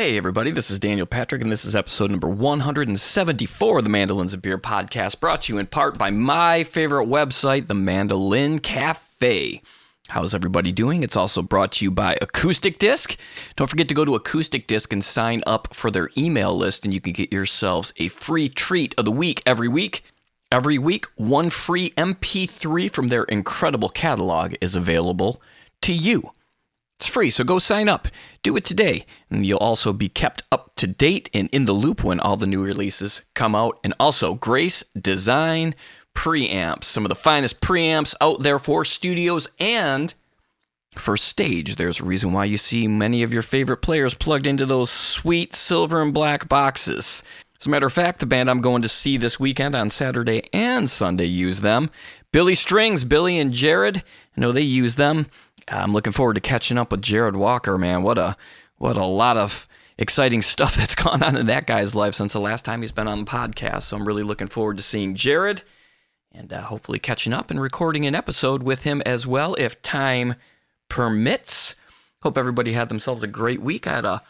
Hey, everybody, this is Daniel Patrick, and this is episode number 174 of the Mandolins and Beer podcast, brought to you in part by my favorite website, the Mandolin Cafe. How's everybody doing? It's also brought to you by Acoustic Disc. Don't forget to go to Acoustic Disc and sign up for their email list, and you can get yourselves a free treat of the week every week. Every week, one free MP3 from their incredible catalog is available to you. It's free, so go sign up. Do it today, and you'll also be kept up to date and in the loop when all the new releases come out. And also, Grace Design preamps, some of the finest preamps out there for studios and for stage. There's a reason why you see many of your favorite players plugged into those sweet silver and black boxes. As a matter of fact, the band I'm going to see this weekend on Saturday and Sunday use them. Billy Strings, Billy and Jarrod, I know they use them. I'm looking forward to catching up with Jarrod Walker, man. What a what a lot of exciting stuff that's gone on in that guy's life since the last time he's been on the podcast. So I'm really looking forward to seeing Jarrod and uh, hopefully catching up and recording an episode with him as well if time permits. Hope everybody had themselves a great week. I had a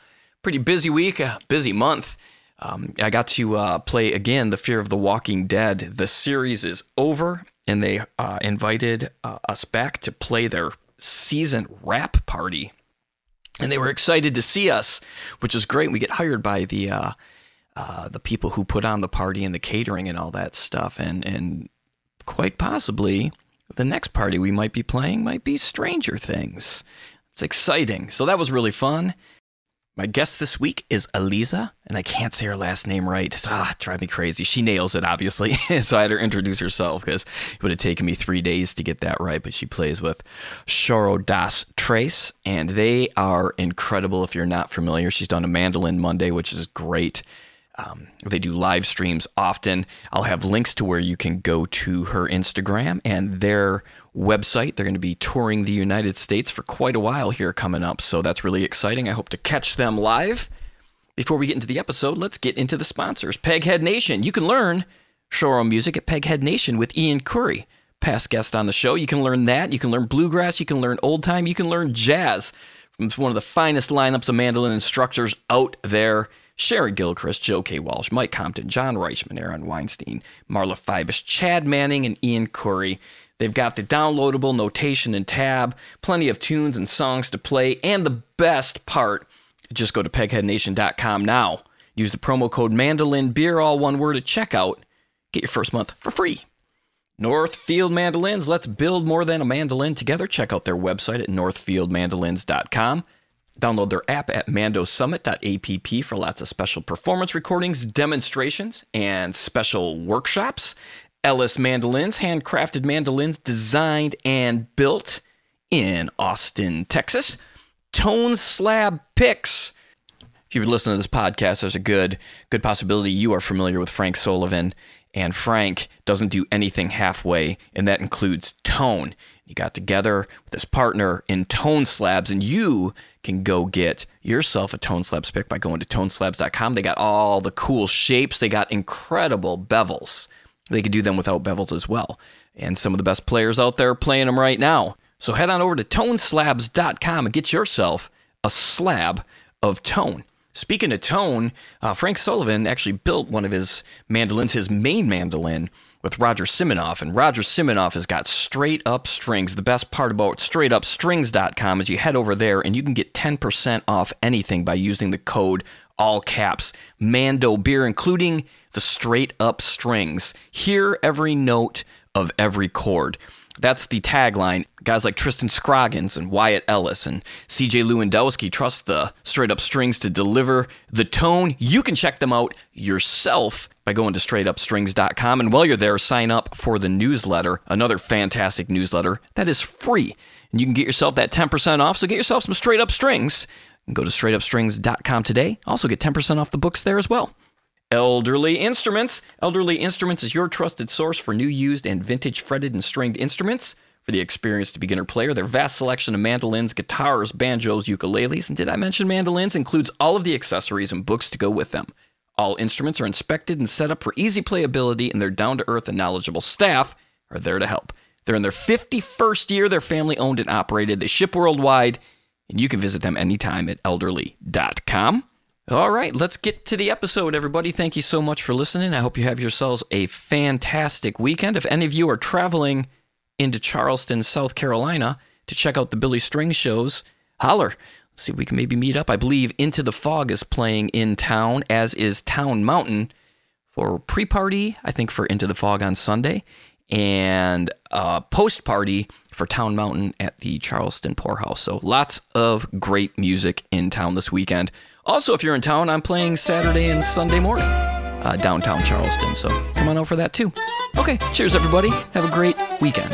pretty busy week, a busy month. Um, I got to uh, play again The Fear of the Walking Dead. The series is over, and they uh, invited uh, us back to play their season wrap party. And they were excited to see us, which is great. We get hired by the uh, uh, the people who put on the party and the catering and all that stuff. And and quite possibly the next party we might be playing might be Stranger Things. It's exciting. So that was really fun. My guest this week is Elisa, and I can't say her last name right. Ah, drive me crazy. She nails it, obviously. so I had her introduce herself because it would have taken me three days to get that right. But she plays with Choro Das Tres, and they are incredible if you're not familiar. She's done a Mandolin Monday, which is great. Um, they do live streams often. I'll have links to where you can go to her Instagram and their website. They're going to be touring the United States for quite a while here coming up. So that's really exciting. I hope to catch them live. Before we get into the episode, let's get into the sponsors. Peghead Nation. You can learn choro music at Peghead Nation with Ian Coury, past guest on the show. You can learn that. You can learn bluegrass. You can learn old time. You can learn jazz from one of the finest lineups of mandolin instructors out there. Sharon Gilchrist, Joe K. Walsh, Mike Compton, John Reichman, Aaron Weinstein, Marla Fibish, Chad Manning, and Ian Coury. They've got the downloadable notation and tab, plenty of tunes and songs to play, and the best part, just go to pegheadnation.com now. Use the promo code mandolin beer, all one word at checkout. Get your first month for free. Northfield Mandolins, let's build more than a mandolin together. Check out their website at northfieldmandolins.com. Download their app at mandosummit.app for lots of special performance recordings, demonstrations, and special workshops. Ellis Mandolins, handcrafted mandolins designed and built in Austin, Texas. Tone Slab Picks. If you've been listening to this podcast, there's a good good possibility you are familiar with Frank Sullivan. And Frank doesn't do anything halfway, and that includes tone. He got together with his partner in Tone Slabs, and you can go get yourself a Tone Slabs pick by going to toneslabs.com. They got all the cool shapes, they got incredible bevels. They could do them without bevels as well. And some of the best players out there are playing them right now. So head on over to toneslabs.com and get yourself a slab of tone. Speaking of tone, uh, Frank Sullivan actually built one of his mandolins, his main mandolin, with Roger Siminoff. And Roger Siminoff has got straight up strings. The best part about straightupstrings.com is you head over there and you can get 10% off anything by using the code all caps Mando beer, including the straight up strings. Hear every note of every chord. That's the tagline. Guys like Tristan Scroggins and Wyatt Ellis and CJ Lewandowski trust the straight up strings to deliver the tone. You can check them out yourself by going to straightupstrings.com. And while you're there, sign up for the newsletter, another fantastic newsletter that is free. And you can get yourself that 10% off. So get yourself some straight up strings and go to straightupstrings.com today. Also get 10% off the books there as well. Elderly Instruments. Elderly Instruments is your trusted source for new, used, and vintage fretted and stringed instruments. For the experienced beginner player, their vast selection of mandolins, guitars, banjos, ukuleles, and did I mention mandolins, includes all of the accessories and books to go with them. All instruments are inspected and set up for easy playability, and their down to earth and knowledgeable staff are there to help. They're in their 51st year, they're family owned and operated, they ship worldwide, and you can visit them anytime at elderly.com. All right, let's get to the episode, everybody. Thank you so much for listening. I hope you have yourselves a fantastic weekend. If any of you are traveling into Charleston, South Carolina to check out the Billy String shows, holler. Let's see if we can maybe meet up. I believe Into the Fog is playing in town, as is Town Mountain for pre party, I think for Into the Fog on Sunday, and uh, post party for Town Mountain at the Charleston Pour House. So lots of great music in town this weekend. Also, if you're in town, I'm playing Saturday and Sunday morning uh, downtown Charleston. So come on out for that too. Okay, cheers, everybody. Have a great weekend.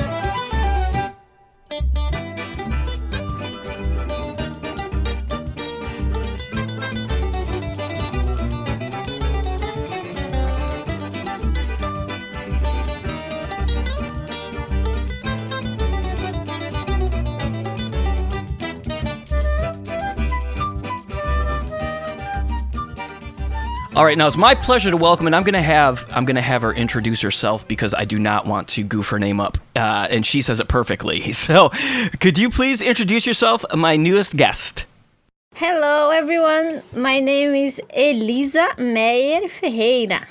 All right, now it's my pleasure to welcome, and I'm gonna have I'm gonna have her introduce herself because I do not want to goof her name up, uh, and she says it perfectly. So, could you please introduce yourself, my newest guest? Hello, everyone. My name is Elisa Meyer Ferreira.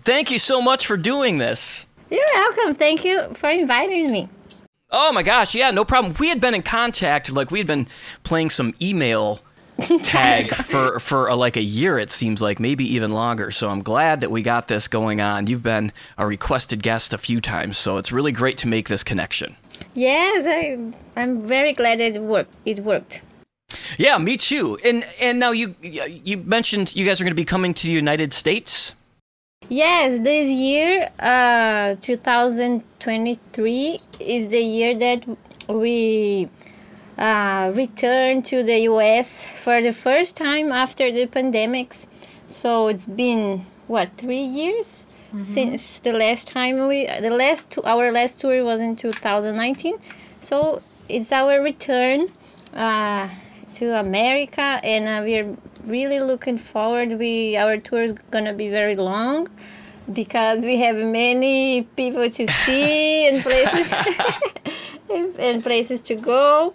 Thank you so much for doing this. You're welcome. Thank you for inviting me. Oh my gosh, yeah, no problem. We had been in contact, like we had been playing some email tag for for a, like a year it seems like maybe even longer. So i'm glad that we got this going on. You've been a requested guest a few times so it's really great to make this connection. Yes, I, I'm very glad it worked. It worked. yeah me too. And and now you you mentioned you guys are going to be coming to the united states? Yes, this year, uh, 2023, is the year that we uh, returned to the US for the first time after the pandemics. So it's been what three years since the last time we the last two, our last tour was in 2019. So it's our return uh, to America, and uh, we're really looking forward. We our tour is gonna be very long because we have many people to see and places and places to go.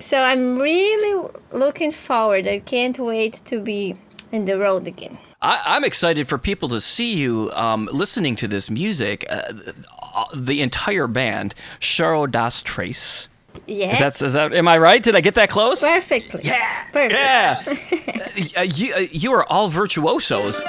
So I'm really looking forward. I can't wait to be in the road again. I, i'm excited for people to see you um, listening to this music uh, the entire band Choro das Tres. Yes. Is that, is that, am I right? Did I get that close? Perfectly. Yeah. Perfect. Yeah. Uh, you, uh, you are all virtuosos.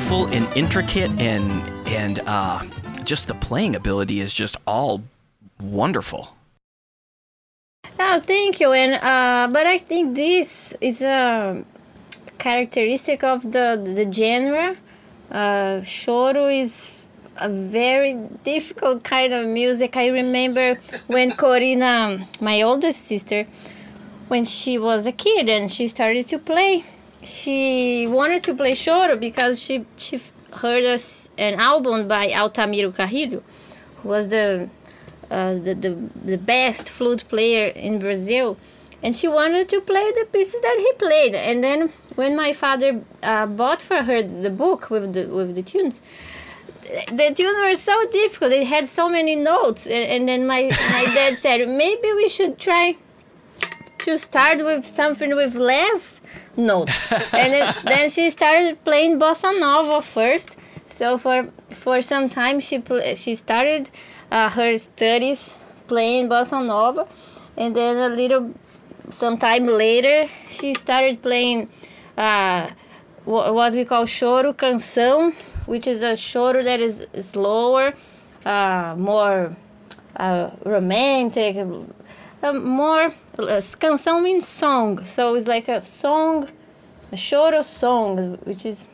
Beautiful and intricate and and uh, just the playing ability is just all wonderful. Oh, thank you. And uh, but I think this is a characteristic of the the genre. Uh, choro is a very difficult kind of music. I remember when Corina, my oldest sister, when she was a kid and she started to play, she wanted to play choro because she she heard us an album by Altamiro Carrilho, who was the uh, the, the the best flute player in Brazil, and she wanted to play the pieces that he played. And then when my father uh, bought for her the book with the with the tunes, the tunes were so difficult. It had so many notes, and, and then my my dad said maybe we should try to start with something with less notes. and it, then she started playing bossa nova first. So for for some time she she started uh, her studies playing bossa nova, and then a little some time later she started playing uh, wha- what we call choro canção, which is a choro that is slower, uh, more uh, romantic, uh, more uh, canção means song, so it's like a song, a choro song, which is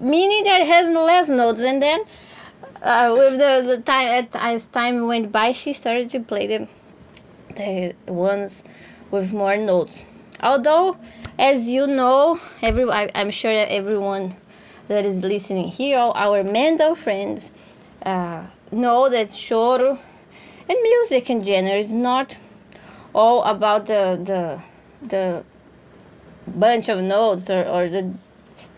meaning that it has less notes, and then uh, with the, the time as time went by, she started to play the the ones with more notes. although, as you know, every I, am sure that everyone that is listening here, all our Mendel friends, uh, know that choro and music in general is not all about the the the bunch of notes or, or the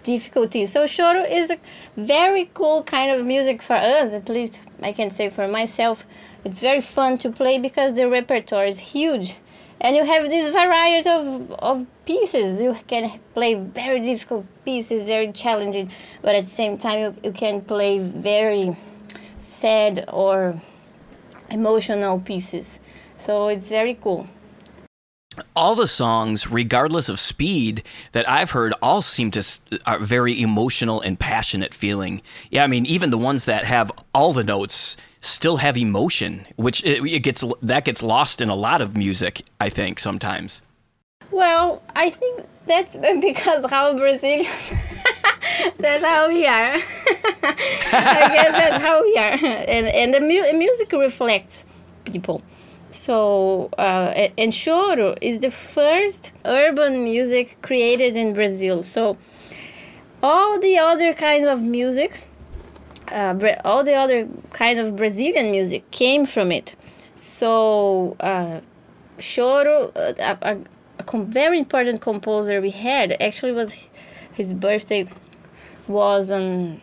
difficulty. So choro is a very cool kind of music for us, at least I can say for myself. It's very fun to play because the repertoire is huge. And you have this variety of, of pieces. You can play very difficult pieces, very challenging, but at the same time, you, you can play very sad or emotional pieces. So it's very cool all the songs, regardless of speed, that I've heard, all seem to are very emotional and passionate feeling. Yeah, I mean, even the ones that have all the notes still have emotion, which it, it gets that gets lost in a lot of music. I think sometimes. Well, I think that's because how Brazilians. that's how we are. I guess that's how we are, and and the mu- music reflects people. So, uh, and choro is the first urban music created in Brazil. So, all the other kinds of music, uh, all the other kind of Brazilian music came from it. So, uh, choro, uh, a, a, a very important composer we had, actually was his birthday was on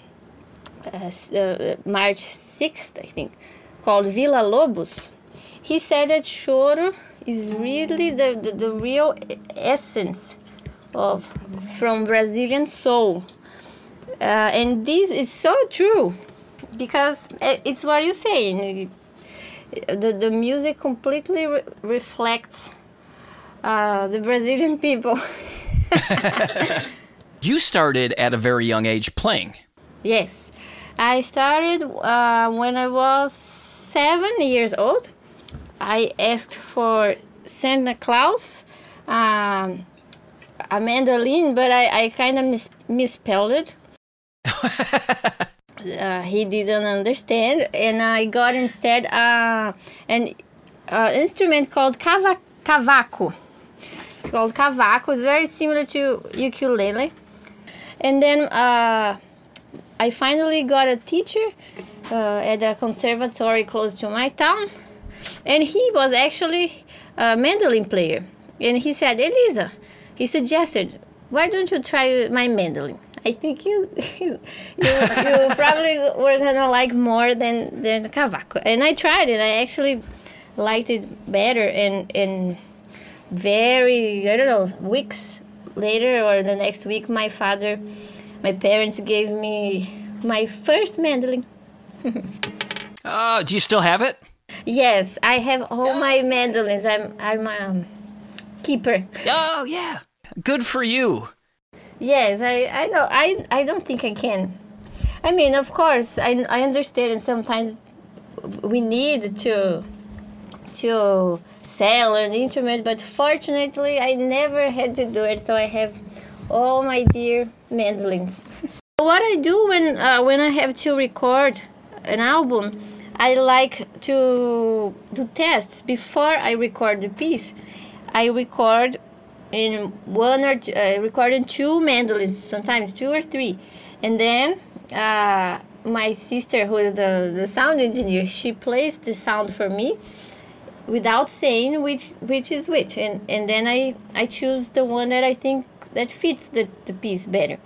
uh, uh, March 6th, I think, called Villa Lobos he said that choro is really the, the, the real essence of from Brazilian soul. Uh, and this is so true because it's what you're saying. The, the music completely re- reflects uh, the Brazilian people. you started at a very young age playing. Yes. I started uh, when I was seven years old. I asked for Santa Claus, um, a mandolin, but I, I kind of mis- misspelled it. uh, he didn't understand, and I got instead uh, an uh, instrument called kava- cavaco. It's called cavaco. It's very similar to ukulele. And then uh, I finally got a teacher uh, at a conservatory close to my town and he was actually a mandolin player. And he said, Elisa, he suggested, why don't you try my mandolin? I think you you, you, probably were gonna like more than than cavaco. And I tried it. I actually liked it better. And and very I don't know weeks later or the next week, my father, my parents gave me my first mandolin. uh, do you still have it? Yes, I have all my mandolins. I'm I'm a um, keeper. Oh yeah, good for you. Yes, I I know. I I don't think I can. I mean, of course, I I understand, and sometimes we need to to sell an instrument, but fortunately, I never had to do it. So I have all my dear mandolins. what I do when uh, when I have to record an album I like to do tests before I record the piece. I record in one or uh, record in two mandolins, sometimes two or three, and then uh, my sister, who is the, the sound engineer, she plays the sound for me without saying which which is which, and and then I I choose the one that I think that fits the, the piece better.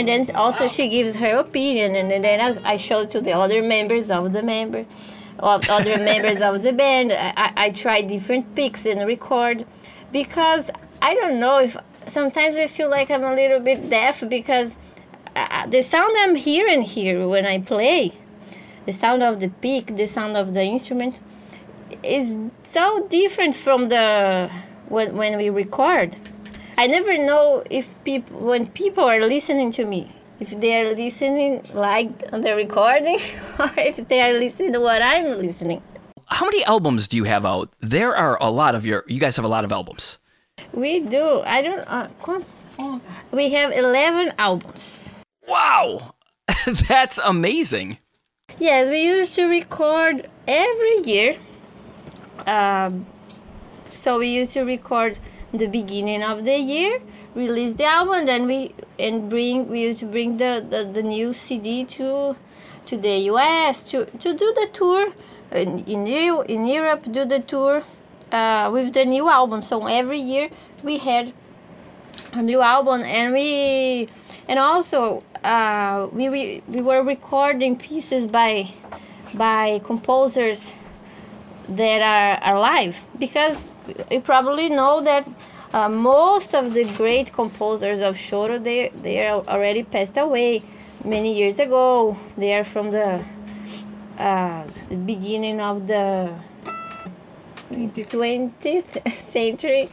And then also she gives her opinion and then i show it to the other members of the member of other members of the band I, I try different picks and record because i don't know if sometimes i feel like i'm a little bit deaf because uh, the sound i'm hearing here when i play the sound of the pick, the sound of the instrument is so different from the when, when we record. I never know if people when people are listening to me if they are listening like on the recording or if they are listening to what I'm listening. How many albums do you have out? There are a lot of your. You guys have a lot of albums. We do. I don't. Uh, we have eleven albums. Wow, that's amazing. Yes, we used to record every year. Um, so we used to record the beginning of the year, release the album, then we and bring we used to bring the, the, the new CD to to the US to, to do the tour in in, in Europe do the tour uh, with the new album. So every year we had a new album and we and also uh, we re, we were recording pieces by by composers that are alive because you probably know that uh, most of the great composers of choro they they are already passed away many years ago. They are from the, uh, the beginning of the 20th century.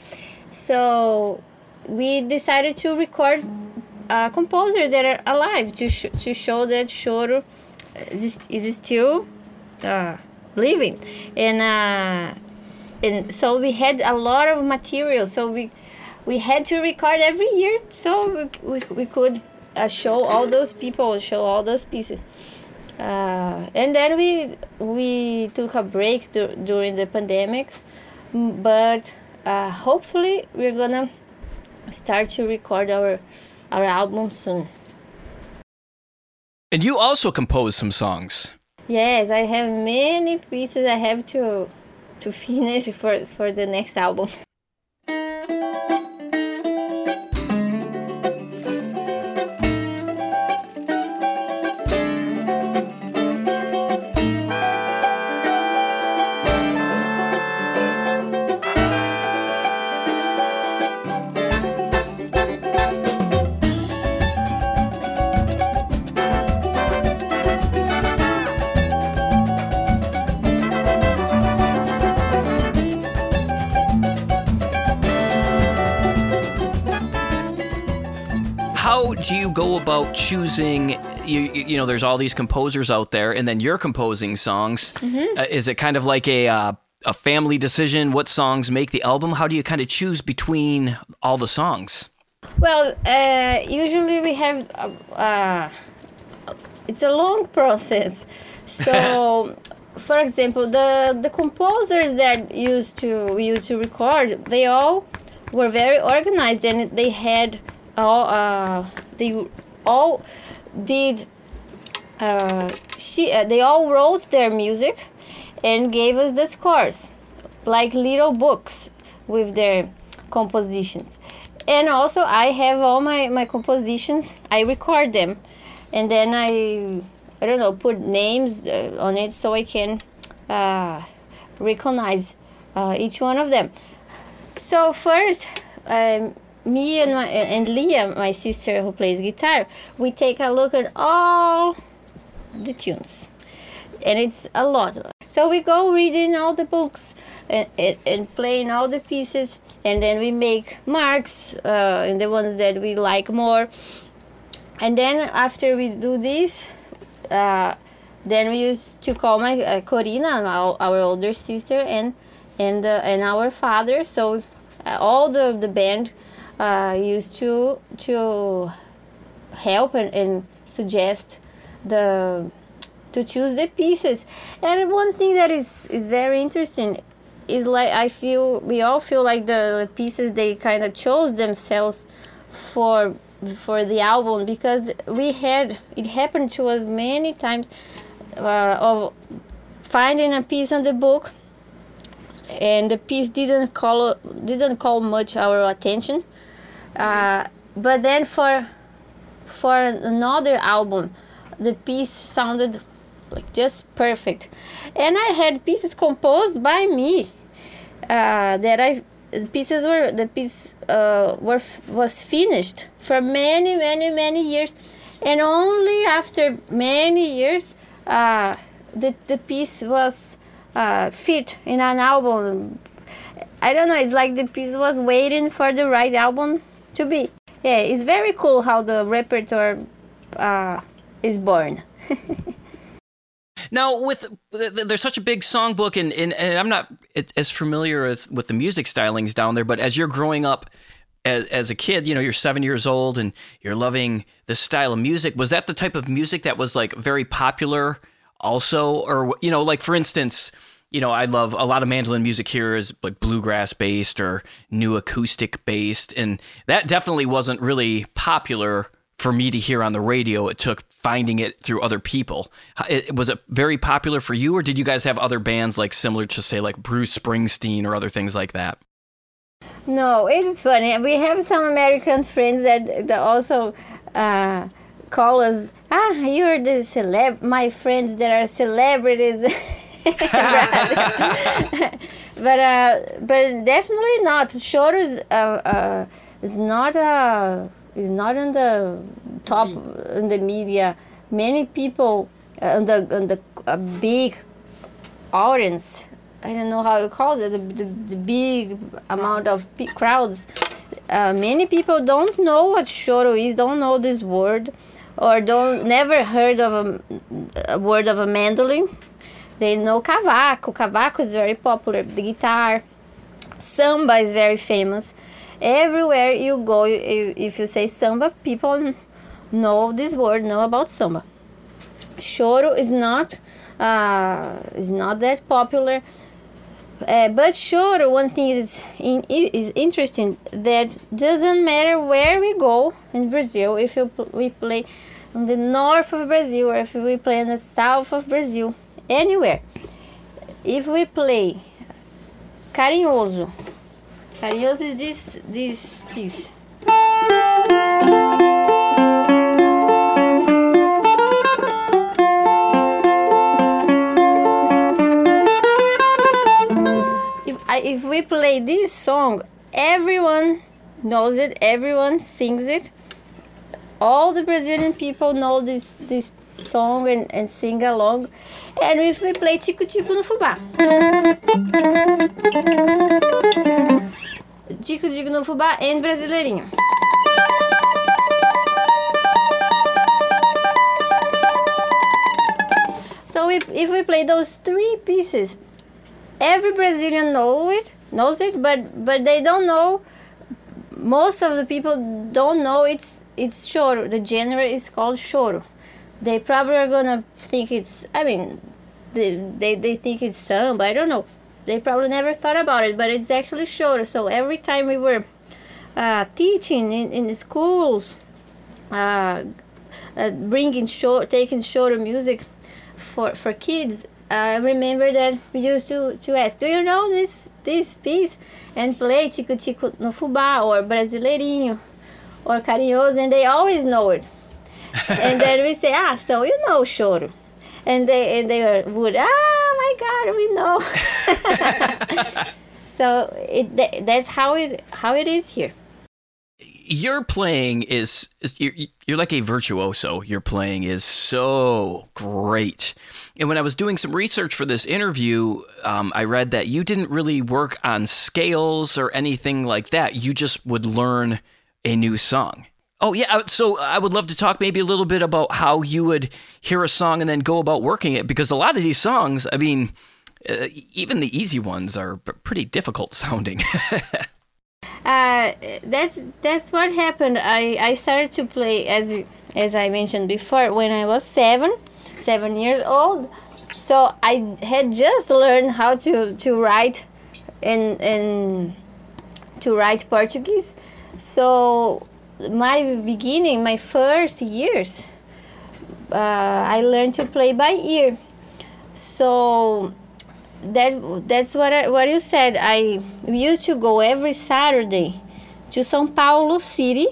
So we decided to record uh, composers that are alive to, sh- to show that choro is, is still uh, living. And uh, and so we had a lot of material. So we we had to record every year so we, we, we could uh, show all those people show all those pieces. Uh, and then we we took a break dur- during the pandemic but uh, hopefully we're gonna start to record our our album soon. And you also compose some songs. Yes i have many pieces i have to to finish for for the next album. About choosing you, you know there's all these composers out there and then you're composing songs Mm-hmm. uh, is it kind of like a uh, a family decision what songs make the album how do you kind of choose between all the songs Well, uh, usually we have uh, uh, it's a long process. So, for example, the the composers that used to we used to record, they all were very organized and they had all uh, they all did uh, she uh, they all wrote their music and gave us the scores like little books with their compositions. And also i have all my, my compositions i record them and then i i don't know put names uh, on it so i can uh, recognize uh, each one of them. So first um, me and, my, and Lia my sister who plays guitar we take a look at all the tunes. And it's a lot. So we go reading all the books and, and, and playing all the pieces and then we make marks uh, the ones that we like more. And then after we do this uh, then we used to call my uh, corina our, our older sister and and uh, and our father. So uh, all the the band uh, used to to help and, and suggest the to choose the pieces. And one thing that is is very interesting is like i feel we all feel like the pieces they kind of chose themselves for for the album because we had it happened to us many times uh, of finding a piece on the book and the piece didn't call didn't call much our attention uh, but then for for another album the piece sounded like just perfect and i had pieces composed by me uh, that i the pieces were the piece uh, were was finished for many many many years and only after many years uh, the, the piece was uh, fit in an album. I don't know. It's like the piece was waiting for the right album to be. Yeah, it's very cool how the repertoire uh, is born. Now, with there's such a big songbook, and, and, and I'm not as familiar as with the music stylings down there, but as you're growing up as, as a kid, you know, you're seven years old and you're loving this style of music. Was that the type of music that was like very popular also? Or, you know, like for instance, you know, I love a lot of mandolin music here is like bluegrass based or new acoustic based. And that definitely wasn't really popular for me to hear on the radio. It took finding it through other people. It, was it very popular for you, or did you guys have other bands like similar to say like Bruce Springsteen or other things like that? No, it's funny. We have some American friends that, that also uh, call us. Ah, you're the celeb. My friends that are celebrities. but uh, but definitely not. Choro is uh, uh, is not uh, is not in the top in the media. Many people uh, on the on the a big audience I don't know how you call it, the, the, the big amount of crowds. Uh, many people don't know what choro is, don't know this word, or don't never heard of a, a word of a mandolin. They know cavaco. Cavaco is very popular. The guitar, samba is very famous. Everywhere you go, if you say samba, people know this word, know about samba. Choro is not uh, is not that popular uh, but sure, one thing is in, is interesting that doesn't matter where we go in Brazil. If you, we play in the north of Brazil or if we play in the south of Brazil, anywhere. If we play carinhoso, carinhoso is this this piece. if if we play this song, everyone knows it, everyone sings it. All the Brazilian people know this this song and, and sing along. And if we play Tico Tico no Fubá. Tico Tico no Fubá em brasileirinho. So if, if we play those three pieces every Brazilian know it, knows it, but but they don't know. Most of the people don't know it's it's choro. The genre is called choro. They probably are gonna think it's. I mean, they they, they think it's some, but I don't know. They probably never thought about it, but it's actually choro. So every time we were uh, teaching in, in schools, uh, uh, bringing show, taking choro music for for kids, I remember that we used to, to ask, do you know this this piece? And play Tico Tico no Fubá or Brasileirinho or Carinhoso, and they always know it. And then we say, ah, so you know Choro. And they and they would, ah, my God, we know. so it that's how it how it is here your playing is, is you're, you're, like a virtuoso. Your playing is so great. And when I was doing some research for this interview, um, I read that you didn't really work on scales or anything like that. You just would learn a new song. Oh yeah, uh, so I would love to talk maybe a little bit about how you would hear a song and then go about working it because a lot of these songs, I mean, uh, even the easy ones are pretty difficult sounding. uh, that's that's what happened. I, I started to play as as I mentioned before when I was seven, seven years old. So I had just learned how to, to write and and to write Portuguese. So my beginning, my first years, uh, I learned to play by ear. So that that's what I, what you said. I used to go every Saturday to São Paulo City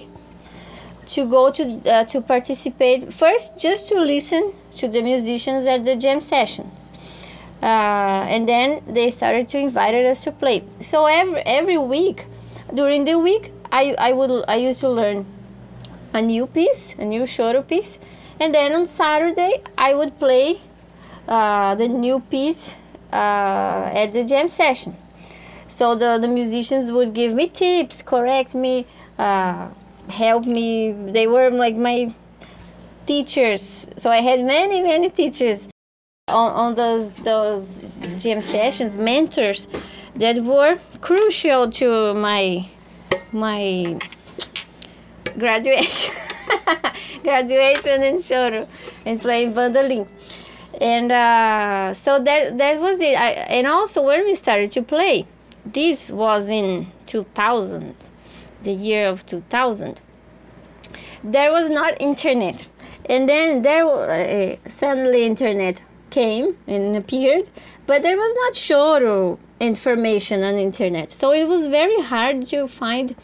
to go to uh, to participate first just to listen to the musicians at the jam sessions. Uh, and then they started to invite us to play. So every every week, during the week, I, I would I used to learn a new piece, a new choro piece, and then on Saturday I would play uh, the new piece uh, at the jam session. So the, the musicians would give me tips, correct me, uh, help me. They were like my teachers. So I had many, many teachers on, on those those jam sessions, mentors that were crucial to my my graduation, graduation in choro and playing bandolim. And uh, so that that was it. I, and also when we started to play, this was in 2000, the year of 2000. There was not internet, and then there uh, suddenly internet came and appeared, but there was not choro information on internet. So it was very hard to find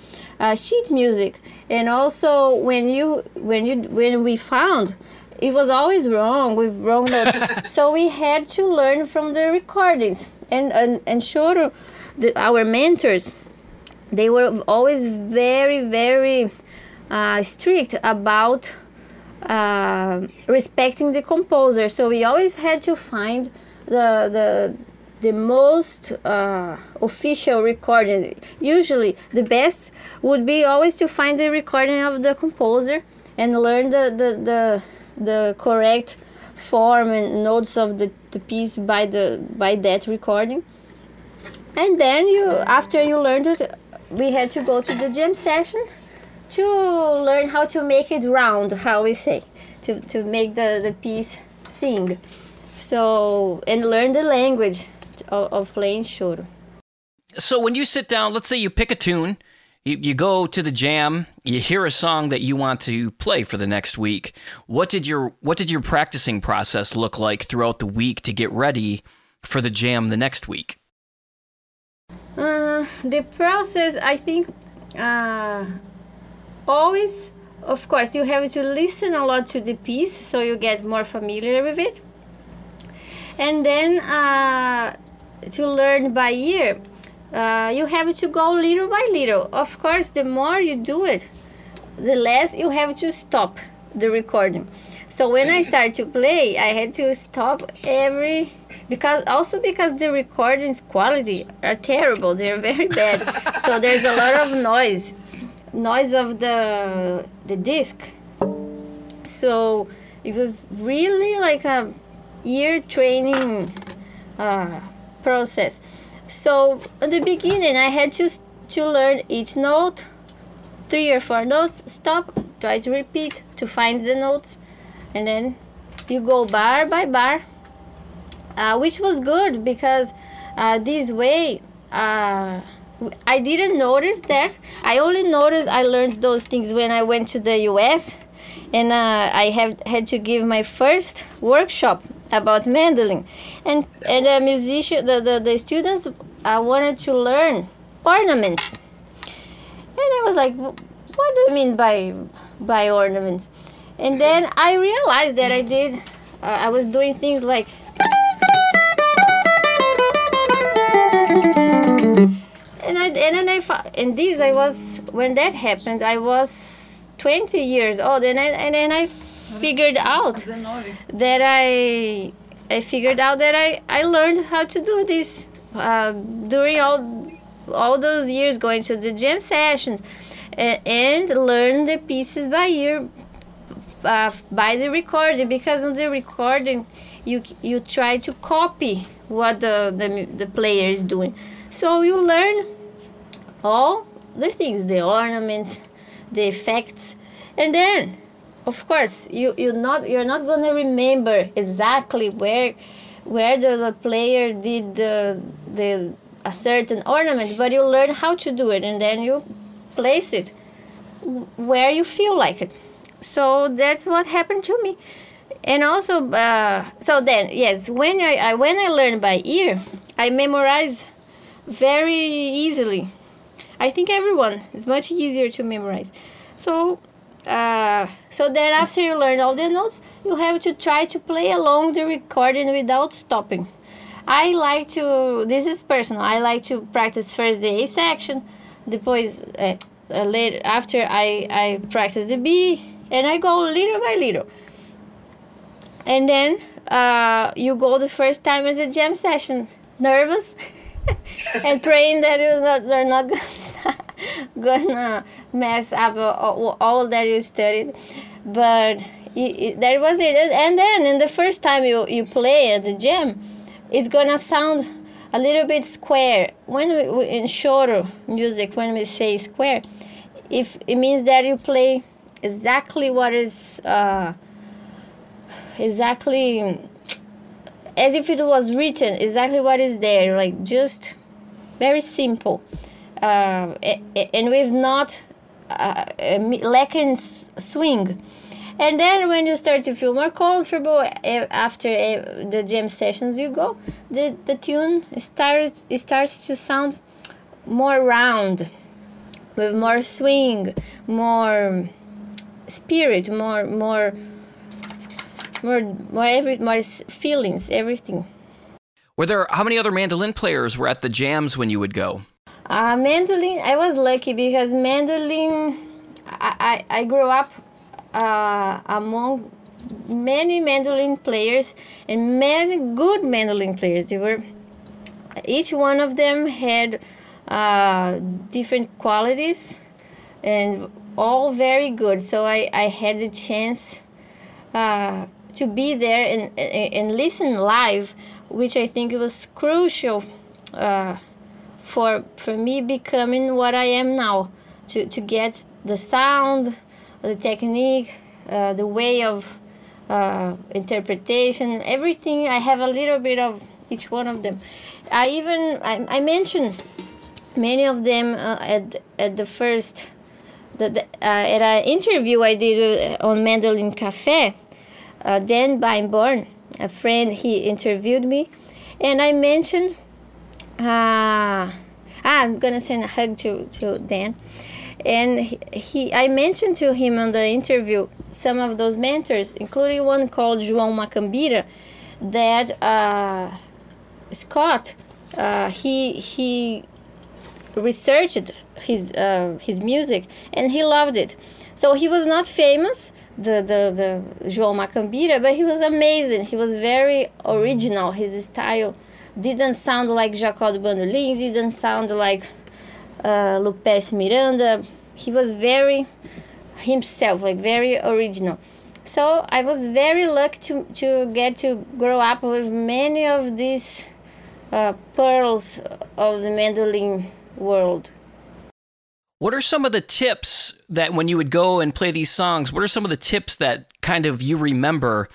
uh, sheet music, and also when you when you when we found it was always wrong with wrong notes. so we had to learn from the recordings. And and, and Choro, the, our mentors, they were always very, very uh, strict about uh, respecting the composer. So we always had to find the, the, the most uh, official recording. Usually, the best would be always to find the recording of the composer and learn the, the, the the correct form and notes of the, the piece by the by that recording. And then you after you learned it we had to go to the jam session to learn how to make it round how we say to, to make the, the piece sing. So and learn the language of, of playing choro so when you sit down let's say you pick a tune you, you go to the jam, you hear a song that you want to play for the next week. What did your what did your practicing process look like throughout the week to get ready for the jam the next week? Uh, the process, I think, uh, always, of course, you have to listen a lot to the piece so you get more familiar with it. And then uh, to learn by ear, uh, you have to go little by little. Of course, the more you do it, the less you have to stop the recording. So when I started to play, I had to stop every because also because the recordings quality are terrible. They're very bad. so there's a lot of noise, noise of the the disc. So it was really like a ear training uh, process. So in the beginning, I had to to learn each note, three or four notes. Stop, try to repeat to find the notes, and then you go bar by bar, uh, which was good because uh, this way. Uh, I didn't notice that. I only noticed I learned those things when I went to the US and uh, I have had to give my first workshop about mandolin, and and the musician, the the, the students, I wanted to learn ornaments, and I was like, what do you mean by by ornaments? And then I realized that I did, uh, I was doing things like. And I and then I and this I was when that happened I was 20 years old and I, and then I figured out that I I figured out that I, I learned how to do this uh, during all all those years going to the jam sessions and, and learn the pieces by ear uh, by the recording because on the recording you you try to copy what the, the the player is doing. So you learn all the things the ornaments the effects and then of course you you not you're not to remember exactly where where the, the player did the the a certain ornament but you learn how to do it and then you place it where you feel like it. So that's what happened to me. And also uh, so then yes when I, I when i learn by ear i memorize very easily. I think everyone is much easier to memorize. So uh, so then after you learn all the notes, you have to try to play along the recording without stopping. I like to, this is personal, I like to practice first the A section, depois, uh, later, after I, I practice the B, and I go little by little. And then uh, you go the first time at the jam session, nervous, and praying that you're not, they're not gonna mess up all, all that you studied. But that was it. And then, in the first time you, you play at the gym it's gonna sound a little bit square. When we, in choro music, when we say square, if it means that you play exactly what is uh, exactly as if it was written, exactly what is there, like just very simple, uh, and with not uh, uh lacking swing. And then when you start to feel more comfortable eh, after eh, the jam sessions you go, the, the tune starts starts to sound more round, with more swing, more spirit, more more more more every more feelings, everything. Were there how many other mandolin players were at the jams when you would go? Uh, mandolin, I was lucky because mandolin, I, I, I grew up uh, among many mandolin players and many good mandolin players. They were each one of them had uh, different qualities and all very good. So I, I had the chance uh, to be there and, and listen live, which I think was crucial uh, for for me becoming what I am now. To, to get the sound, the technique, uh, the way of uh, interpretation, everything. I have a little bit of each one of them. I even I, I mentioned many of them uh, at at the first the, the, uh, at an interview I did uh, on Mandolin Cafe uh, Dan Beimborn, a friend, he interviewed me, and I mentioned, uh, I'm gonna send a hug to, to Dan, and he, he, I mentioned to him on the interview some of those mentors, including one called João Macambira, that uh, Scott, uh, he he researched his uh, his music and he loved it. So he was not famous, the, the, the João Macambira, but he was amazing. He was very original. His style didn't sound like Jacó do Bandolim, didn't sound like uh, Miranda. He was very himself, like very original. So I was very lucky to, to get to grow up with many of these uh, pearls of the mandolin world. What are some of the tips that when you would go and play these songs, what are some of the tips that kind of you remember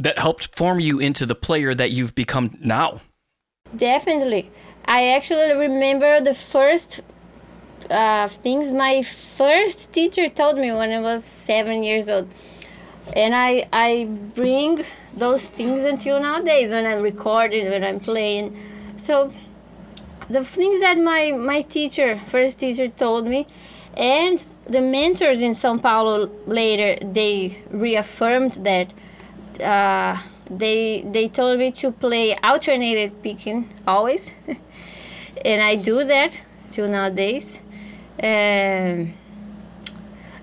that helped form you into the player that you've become now? Definitely. I actually remember the first uh, things my first teacher told me when I was seven years old. And I, I bring those things until nowadays when I'm recording, when I'm playing. So the things that my my teacher first teacher told me and the mentors in São Paulo later they reaffirmed that uh, they they told me to play alternated picking always. And I do that till nowadays. Um,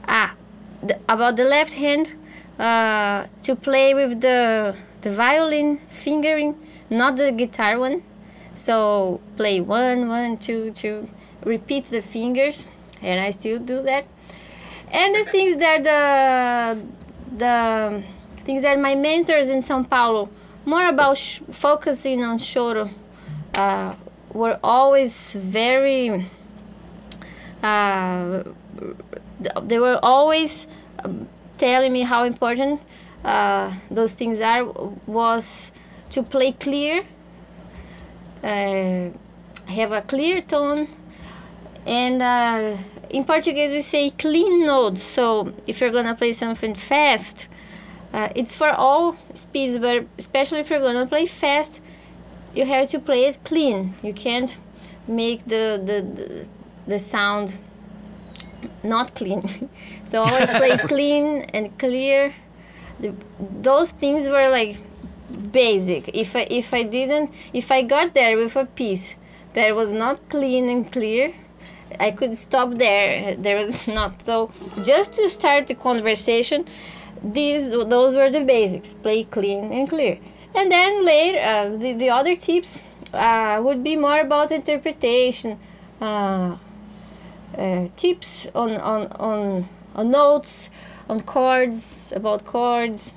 ah the, about the left hand uh, to play with the the violin fingering not the guitar one. So play one, one, two, two, repeat the fingers, and I still do that. And the things that the the things that my mentors in São Paulo, more about focusing on choro, uh, were always very. Uh, they were always um, telling me how important uh, those things are was to play clear uh, have a clear tone and uh, in Portuguese we say clean notes. So if you're gonna play something fast, uh, it's for all speeds, but especially if you're gonna play fast, you have to play it clean. You can't make the the the, the sound not clean. so I always play clean and clear. The, those things were like basic. If I if I didn't if I got there with a piece that was not clean and clear, I could stop there. There was not so just to start the conversation. These those were the basics. Play clean and clear. and then later uh, the, the other tips uh, would be more about interpretation uh, uh, tips on, on, on, on notes on chords about chords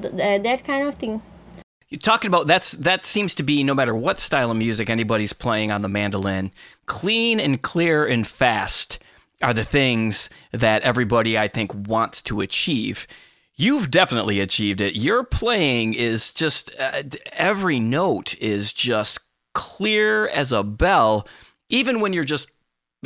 th- th- that kind of thing You're talking about that's that seems to be no matter what style of music anybody's playing on the mandolin, clean and clear and fast are the things that everybody I think wants to achieve. You've definitely achieved it. Your playing is just uh, every note is just clear as a bell, even when you're just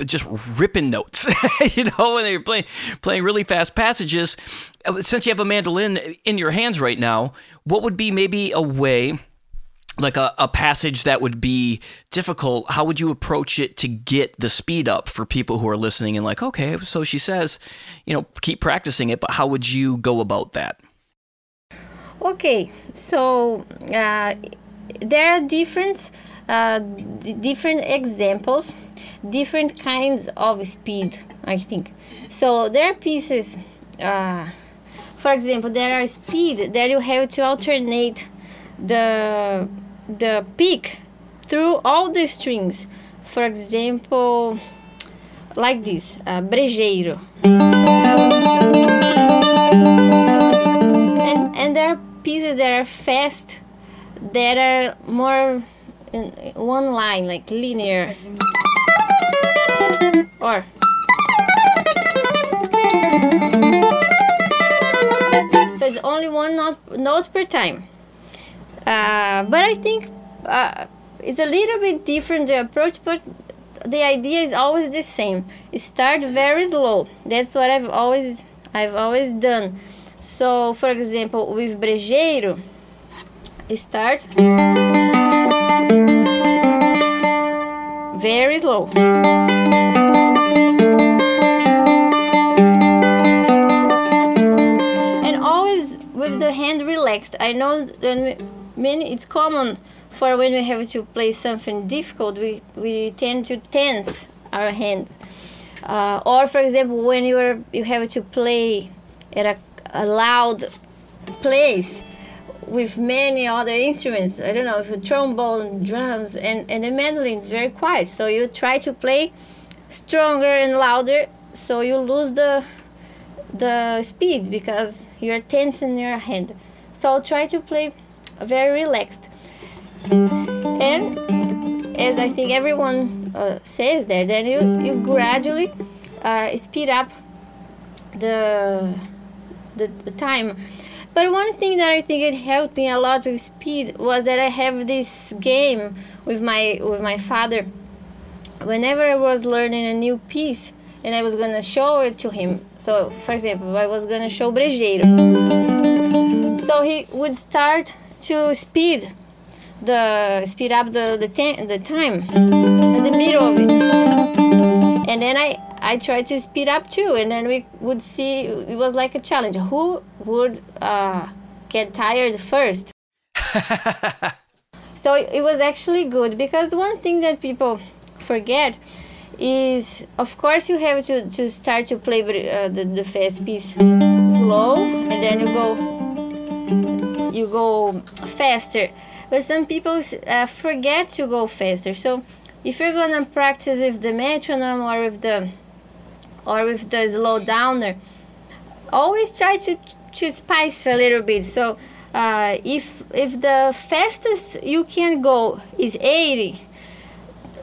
just ripping notes. you know, when you're playing playing really fast passages. Uh, Since you have a mandolin in your hands right now, what would be maybe a way? Like a, a passage that would be difficult, how would you approach it to get the speed up for people who are listening and like, okay, so she says, you know, keep practicing it, but how would you go about that? Okay, so uh, there are different uh, d- different examples, different kinds of speed. I think so. There are pieces. Uh, for example, there are speed that you have to alternate the the pick through all the strings. For example, like this, uh, brejeiro. and and there are pieces that are fast that are more in one line like linear or so it's only one note, note per time uh, but i think uh, it's a little bit different the approach but the idea is always the same. Start very slow. That's what i've always i've always done. So for example with brejeiro start very slow. And always with the hand relaxed. I know that many it's common for when we have to play something difficult we, we tend to tense our hands. Uh, or for example when you are you have to play at a, a loud place with many other instruments. I don't know if a trombone drums and, and the mandolin is very quiet. So you try to play stronger and louder so you lose the the speed because you're tensing your hand. So try to play very relaxed and as I think everyone uh, says there, then you, you gradually uh, speed up the, the the time. But one thing that I think it helped me a lot with speed was that I have this game with my with my father. Whenever I was learning a new piece and I was gonna show it to him. So, for example, I was gonna show brejeiro. So he would start to speed the speed up the the, ta- the time in the middle of it. And then i i tried to speed up too and then we would see it was like a challenge. Who would uh, get tired first? So it was actually good because one thing that people forget is of course you have to, to start to play uh, the, the fast piece slow and then you go you go faster. But some people uh, forget to go faster. So if you're gonna practice with the metronome or with the or with the slow downer always try to to spice a little bit. So uh, if if the fastest you can go is 80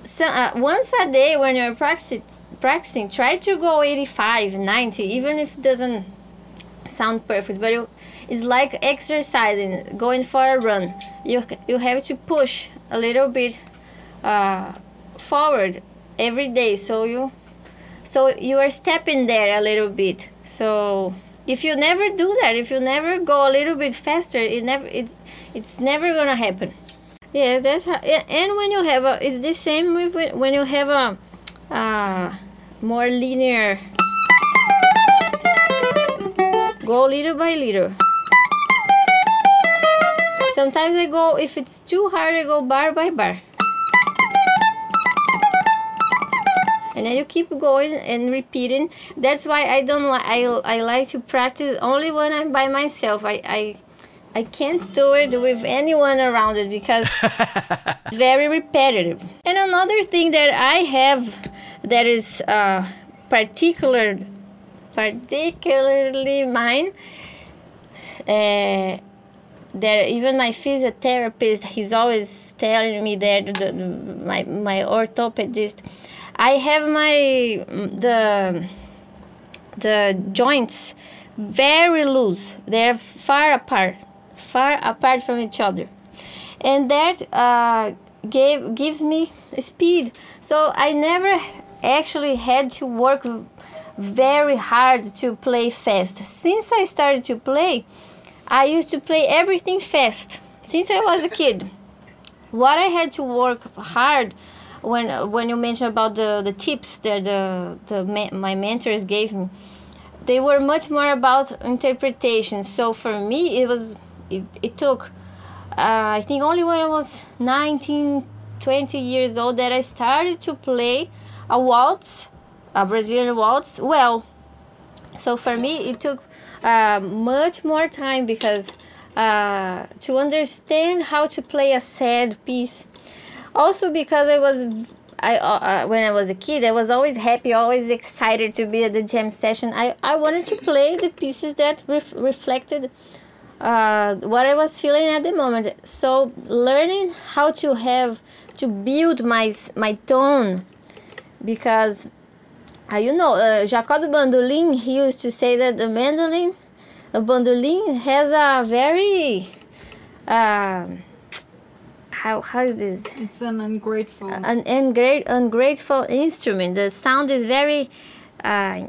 so, uh, once a day when you're practicing practicing try to go 85 90 even if it doesn't sound perfect but you, it's like exercising going for a run. You you have to push a little bit uh, forward every day. So you so you are stepping there a little bit. So if you never do that if you never go a little bit faster it never it, it's never gonna happen. Yeah that's how, and when you have a it's the same with when you have a uh, more linear. Go little by little sometimes i go if it's too hard i go bar by bar. And then you keep going and repeating. That's why i don't like I, I like to practice only when i'm by myself. I i I can't do it with anyone around it because it's very repetitive. And another thing that I have that is uh, particular, particularly mine, uh, that even my physiotherapist, he's always telling me that the, my my orthopedist, I have my the the joints very loose. They're far apart, far apart from each other, and that uh, gave gives me speed. So I never actually had to work very hard to play fast. Since I started to play, I used to play everything fast since I was a kid. what I had to work hard when when you mentioned about the, the tips that the, the my mentors gave me, they were much more about interpretation. So for me, it was it, it took uh, I think only when I was 19, 20 years old that I started to play a waltz, a Brazilian waltz, well. So for me, it took uh, much more time because uh, to understand how to play a sad piece. Also because I was I uh, uh, when I was a kid, I was always happy, always excited to be at the jam session. I, I wanted to play the pieces that ref- reflected uh, what I was feeling at the moment. So learning how to have to build my my tone because uh, you know, uh, Jacó do Bandolim, he used to say that the mandolin, the bandolim has a very, uh, how, how is this? It's an ungrateful. An ungra- ungrateful instrument. The sound is very uh,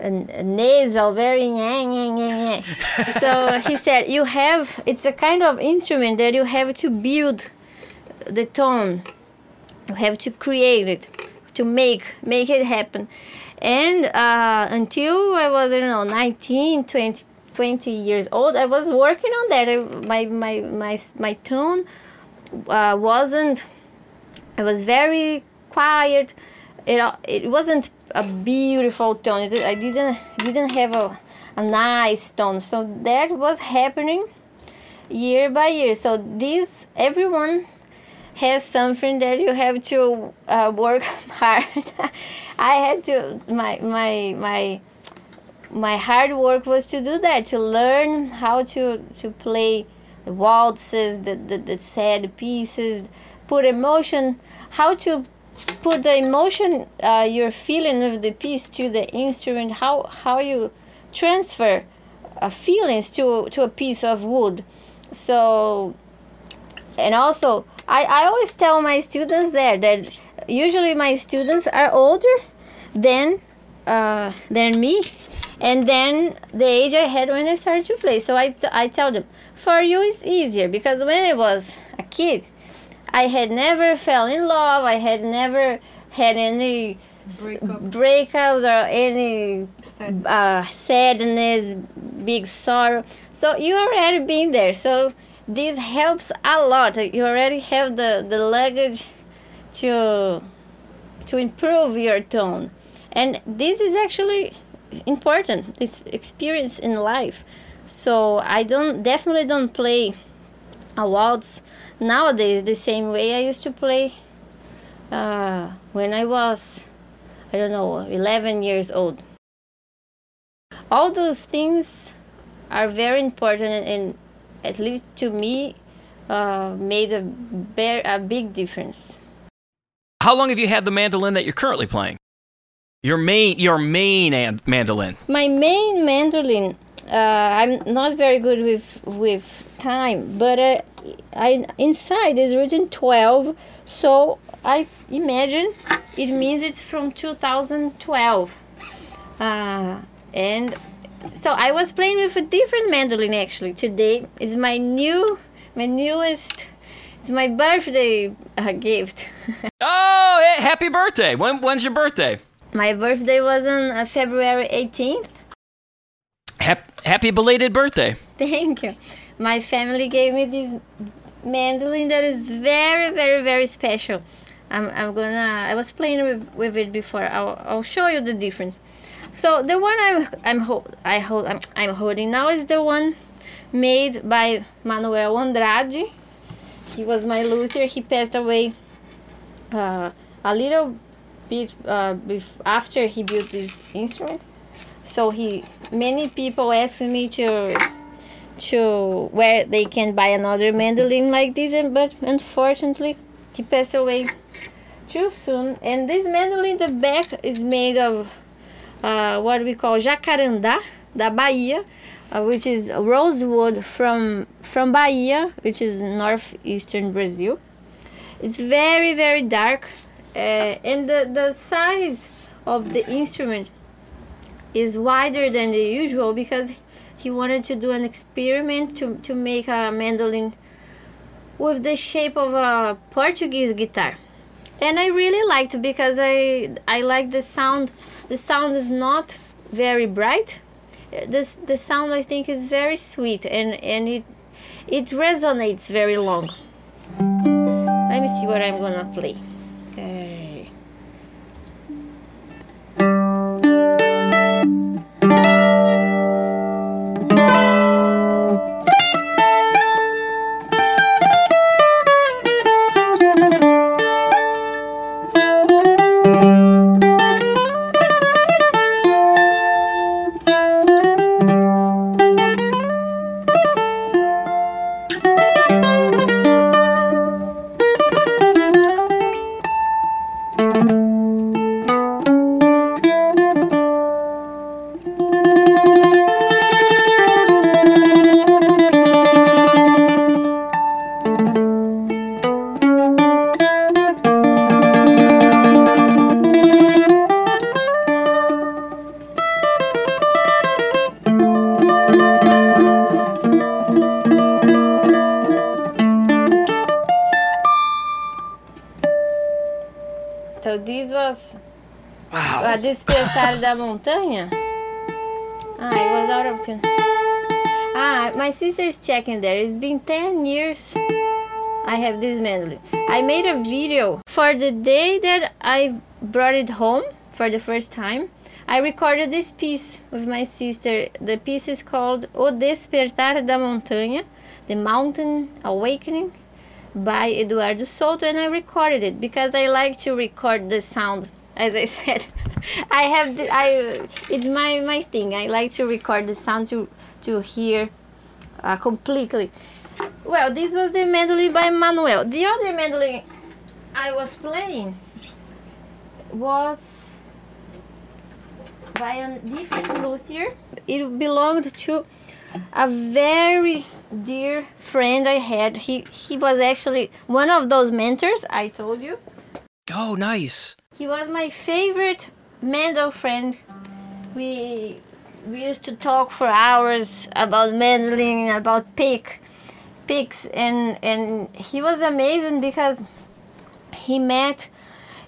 nasal, very yang, yang, yang, yang. so he said, you have, it's a kind of instrument that you have to build the tone. You have to create it to make make it happen. And uh, until i was i don't know 19 20, 20 years old i was working on that. My my my, my tone uh, wasn't it was very quiet. It, it wasn't a beautiful tone. It, i didn't didn't have a, a nice tone. So that was happening year by year. So this everyone has something that you have to uh, work hard. I had to my my my my hard work was to do that to learn how to to play the waltzes, the, the, the sad pieces, put emotion, how to put the emotion uh, you're feeling of the piece to the instrument, how how you transfer uh, feelings to to a piece of wood. So and also I, I always tell my students there that usually my students are older than uh, than me and then the age I had when I started to play. So I, I tell them, for you it's easier because when I was a kid, I had never fell in love. I had never had any Breakup. breakups or any uh, sadness, big sorrow. So you already been there. So this helps a lot. You already have the, the luggage to to improve your tone. And this is actually important. It's experience in life. So I don't definitely don't play a waltz nowadays the same way I used to play uh, when I was I don't know 11 years old. All those things are very important and at least to me, uh, made a, bear, a big difference. How long have you had the mandolin that you're currently playing? Your main, your main and mandolin. My main mandolin. Uh, I'm not very good with with time, but uh, I inside is written 12, so I imagine it means it's from 2012. Uh, and so I was playing with a different mandolin actually today. Is my new, my newest. It's my birthday uh, gift. oh, happy birthday! When when's your birthday? My birthday was on uh, February 18th. Hap- happy belated birthday! Thank you. My family gave me this mandolin that is very, very, very special. I'm, I'm gonna. I was playing with, with it before. I'll, I'll show you the difference. So the one I'm I'm ho- I hold I'm, I'm holding now is the one made by Manuel Andrade. He was my luthier. He passed away uh, a little bit uh, bef- after he built this instrument. So he many people ask me to to where they can buy another mandolin like this, and but unfortunately he passed away too soon. And this mandolin, the back is made of uh, what we call jacarandá da Bahia, uh, which is rosewood from from Bahia, which is northeastern Brazil. It's very very dark, uh, and the the size of the instrument is wider than the usual because he wanted to do an experiment to, to make a mandolin with the shape of a Portuguese guitar. And I really liked because I I like the sound. The sound is not very bright. This the sound I think is very sweet and, and it it resonates very long. Let me see what I'm gonna play. Okay. Da Montanha. Ah, it was out of tune. Ah, my sister's checking there. It's been 10 years I have this mandolin. I made a video for the day that I brought it home for the first time. I recorded this piece with my sister. The piece is called O Despertar da Montanha, The Mountain Awakening by Eduardo Souto and I recorded it because I like to record the sound as I said I have the, I it's my my thing I like to record the sound to to hear uh, completely well this was the mandolin by Manuel the other mandolin I was playing was by a different luthier it belonged to a very dear friend I had. He he was actually one of those mentors I told you. Oh, nice. He was my favorite mandolin friend. We we used to talk for hours about mandolin, about pick, picks, and and he was amazing because he met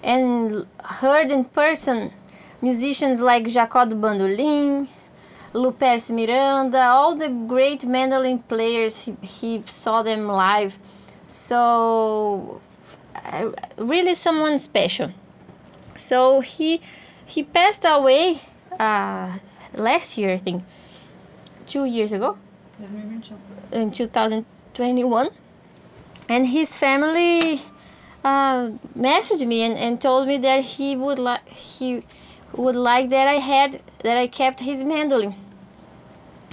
and heard in person musicians like Jacó do Bandolim, Luperce Miranda, all the great mandolin players. He, he saw them live, so uh, really someone special. So he he passed away uh, last year, I think, two years ago, in 2021, and his family uh, messaged me and, and told me that he would like he would like that I had that I kept his mandolin.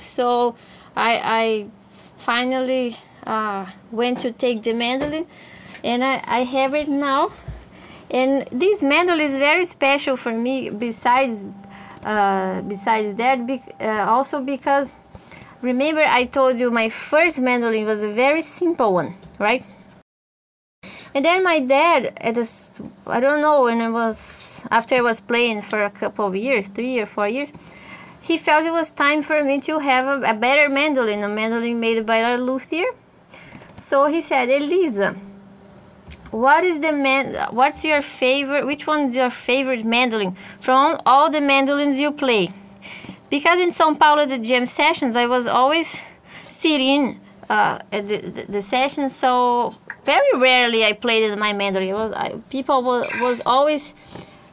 So I I finally uh, went to take the mandolin, and I, I have it now. And this mandolin is very special for me. Besides, uh, besides that, bec- uh, also because remember I told you my first mandolin was a very simple one, right? And then my dad, at a I don't know when I was after I was playing for a couple of years, three or four years, he felt it was time for me to have a, a better mandolin, a mandolin made by a luthier. So he said, Elisa, what is the man? What's your favorite? Which one's your favorite mandolin from all the mandolins you play? Because in São Paulo, the jam sessions, I was always sitting uh, at the, the, the sessions, so very rarely I played my mandolin. Was I, people was, was always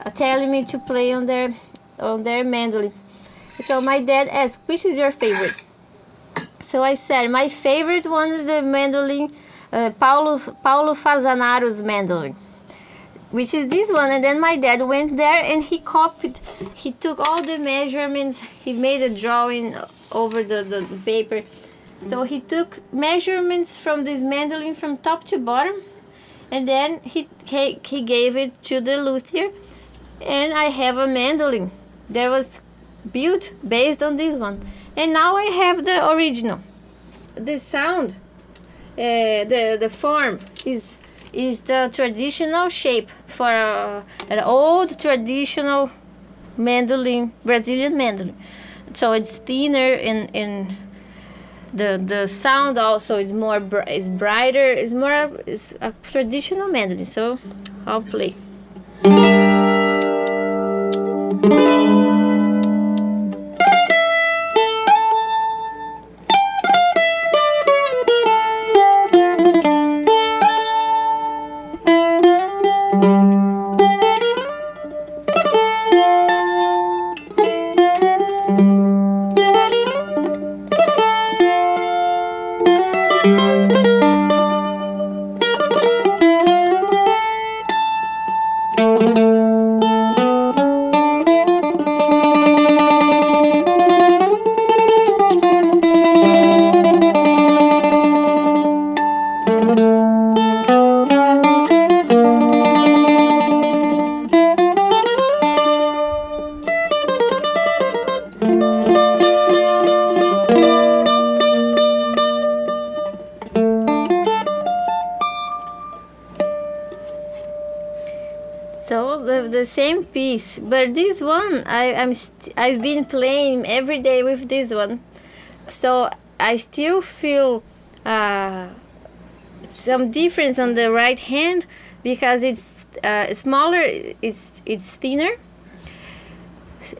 uh, telling me to play on their on their mandolin. So my dad asked, "Which is your favorite?" So I said my favorite one is the mandolin, uh, Paulo Paulo Fazanaro's mandolin, which is this one. And then my dad went there and he copied. He took all the measurements. He made a drawing over the, the, the paper. So he took measurements from this mandolin from top to bottom, and then he he, he gave it to the luthier, and I have a mandolin that was built based on this one and now I have the original. The sound, the the form is is the traditional shape for uh, an old traditional mandolin, Brazilian mandolin. So it's thinner and and the the sound also is more br- is brighter. Is more is a traditional mandolin. So I'll play. But this one I I'm st- I've been playing every day with this one, so I still feel uh, some difference on the right hand because it's uh, smaller, it's it's thinner.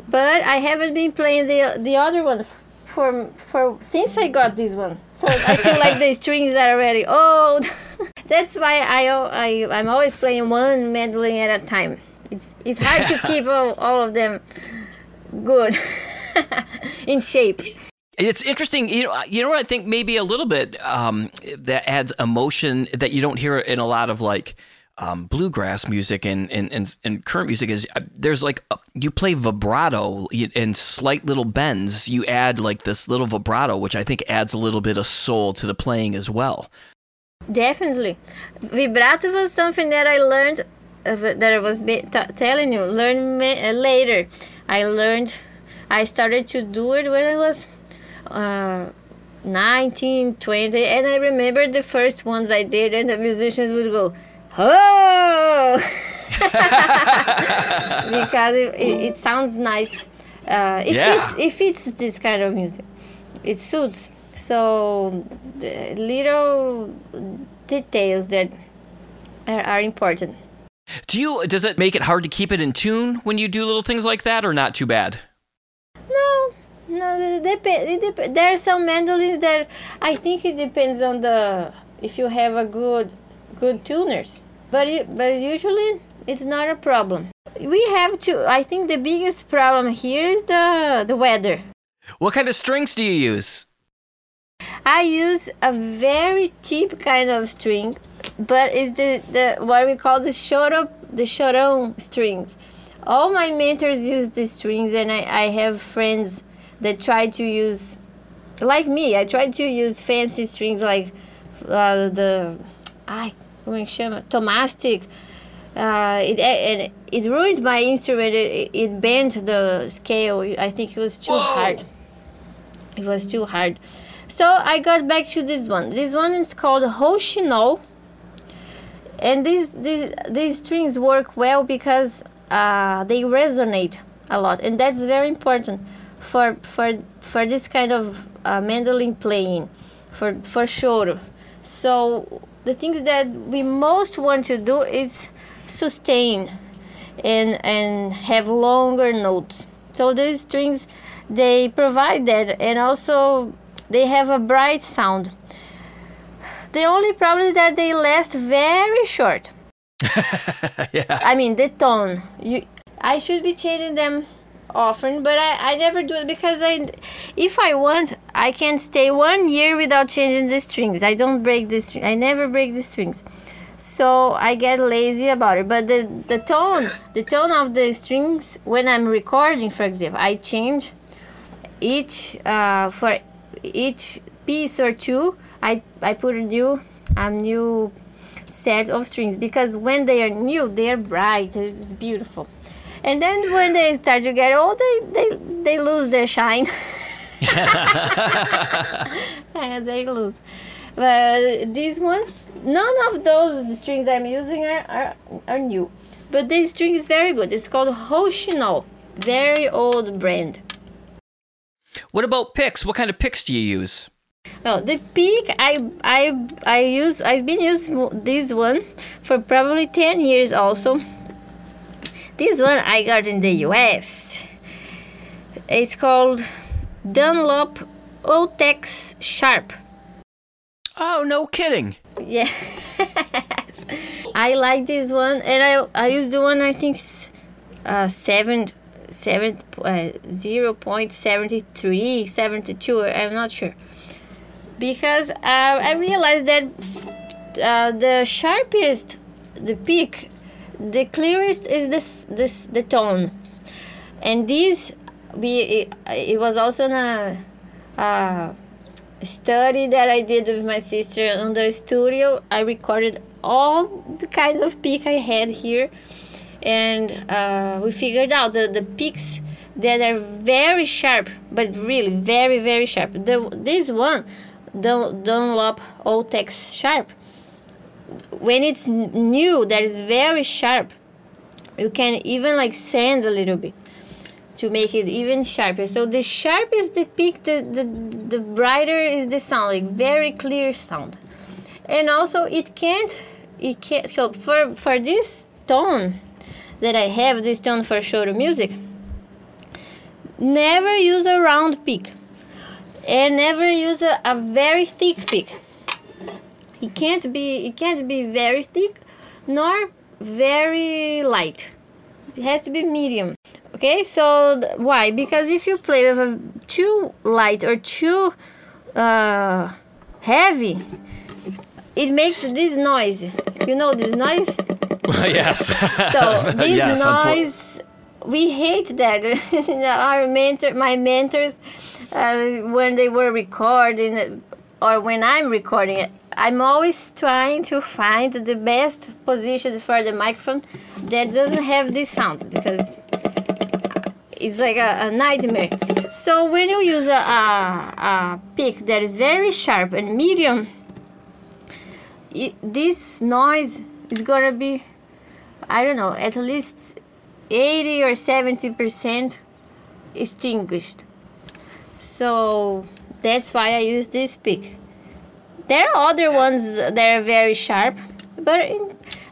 But I haven't been playing the the other one for for since I got this one, so I feel like the strings are already old. That's why I, I I'm always playing one mandolin at a time. It's it's hard to keep all, all of them good in shape. It's interesting, you know. You know what I think maybe a little bit um, that adds emotion that you don't hear in a lot of like um, bluegrass music and, and and and current music is uh, there's like uh, you play vibrato and slight little bends. You add like this little vibrato, which I think adds a little bit of soul to the playing as well. Definitely, vibrato was something that I learned that I was t- telling you learn uh, later. I learned, I started to do it when I was uh, 19, 20, and I remember the first ones I did, and the musicians would go, "Oh," because it, it, it sounds nice. Uh, it Yeah. fits. It fits this kind of music. It suits. So the little details that are, are important. Do you does it make it hard to keep it in tune when you do little things like that, or not too bad? No, no, it depends. It dep- there are some mandolins that I think it depends on the if you have a good good tuners. But it, but usually it's not a problem. We have to. I think the biggest problem here is the the weather. What kind of strings do you use? I use a very cheap kind of string, but it's the, the what we call the choro the chorão strings. All my mentors use these strings, and I, I have friends that try to use, like me, I try to use fancy strings like uh, the, ai, como é que chama? Thomastik. Uh, it and it ruined my instrument. It, it bent the scale. I think it was too hard. It was too hard. So I got back to this one. This one is called Hoshino. And these these these strings work well because uh, they resonate a lot, and that's very important for for for this kind of uh, mandolin playing, for for choro. So the things that we most want to do is sustain and and have longer notes. So these strings they provide that and also they have a bright sound. The only problem is that they last very short. yeah. I mean the tone. You I should be changing them often, but I, I never do it because I, if I want, I can stay one year without changing the strings. I don't break the string. I never break the strings, so I get lazy about it. But the the tone, the tone of the strings when I'm recording, for example, I change each uh, for each piece or two. I I put a new a new set of strings because when they are new, they are bright. It's beautiful. And then when they start to get old, they they, they lose their shine. yeah, they lose. But this one, none of those strings I'm using are, are, are new. But this string is very good. It's called Hoshino, very old brand. What about picks? What kind of picks do you use? Well, the peak I I I use I've been using this one for probably ten years also. This one I got in the U.S. It's called Dunlop Ultex Sharp. Oh, no kidding. Yeah. I like this one, and I I use the one I think uh, seven seven uh, zero point seventy three seventy two. I'm not sure because uh, I realized that uh, the sharpest, the peak, the clearest is this this the tone, and this we it, it was also in a, a study that I did with my sister in the studio. I recorded all the kinds of peak I had here, and uh, we figured out the the peaks that are very sharp, but really very very sharp. The this one Dun- Dunlop Ultex Sharp. When it's new, that is very sharp. You can even like sand a little bit to make it even sharper. So the sharp is the peak, the, the, the brighter is the sound, like very clear sound. And also it can't, it can't, so for, for this tone that I have, this tone for choro music, never use a round peak and never use a, a very thick pick. It can't be it can't be very thick nor very light. It has to be medium. Okay, so th- why? Because if you play with a too light or too uh, heavy, it makes this noise. You know this noise? yes. So this Yes, noise, we hate that. Our mentor, my mentors, uh, when they were recording it, or when I'm recording it, I'm always trying to find the best position for the microphone that doesn't have this sound because it's like a, a nightmare. So when you use a, a, a pick that is very sharp and medium, i this noise is gonna be, I don't know, at least 80 or 70 percent extinguished. So that's why I use this pick. There are other ones that are very sharp, but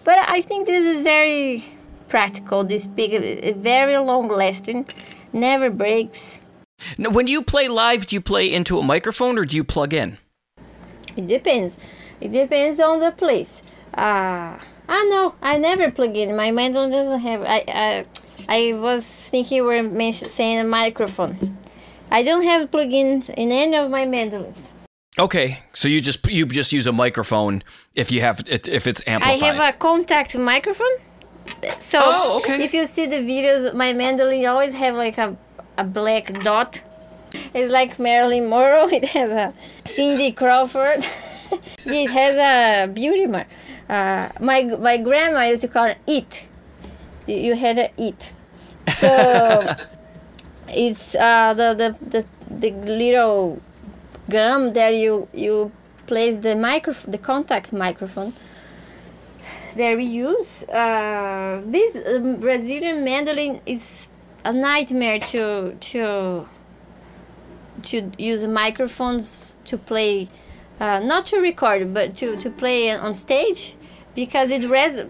but I think this is very practical. This pick is very long lasting, never breaks. Now, when you play live, do you play into a microphone or do you plug in? It depends. It depends on the place. Uh, ah no, I never plug in. My mandolin doesn't have. I I, I was thinking you were saying a microphone. I don't have plugins in any of my mandolins. Okay, so you just you just use a microphone if you have it if it's amplified. I have a contact microphone. So Oh, okay. if you see the videos, my mandolin always have like a, a black dot. It's like Marilyn Monroe. It has a Cindy Crawford. it has a beauty mark. Uh, my my grandma used to call it it. You had a it. So it's uh, the, the the the little gum there you you place the microphone, the contact microphone there we use. Uh, this um, Brazilian mandolin is a nightmare to to to use microphones to play, uh, not to record, but to, to play on stage, because it res.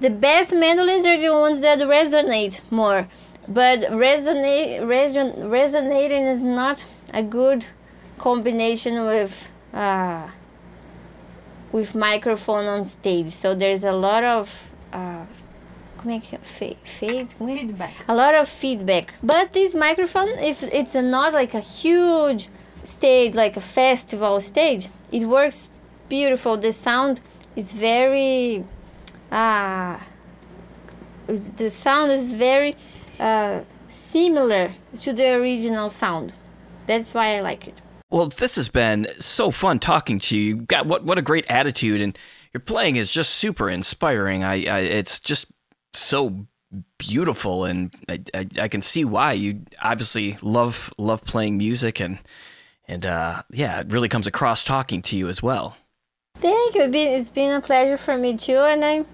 The best mandolins are the ones that resonate more, but resonate reson, resonating is not a good combination with. Uh, with microphone on stage. So there's a lot of uh, como é que é? Fade? Feedback. a lot of feedback. But this microphone, if it's not like a huge stage, like a festival stage, it works beautiful. The sound is very, uh, the sound is very uh, similar to the original sound. That's why I like it. Well, this has been so fun talking to you. You got what what a great attitude, and your playing is just super inspiring. I, I it's just so beautiful, and I, I, I can see why you obviously love love playing music, and and uh, yeah, it really comes across talking to you as well. Thank you. It's been, it's been a pleasure for me too, and I'm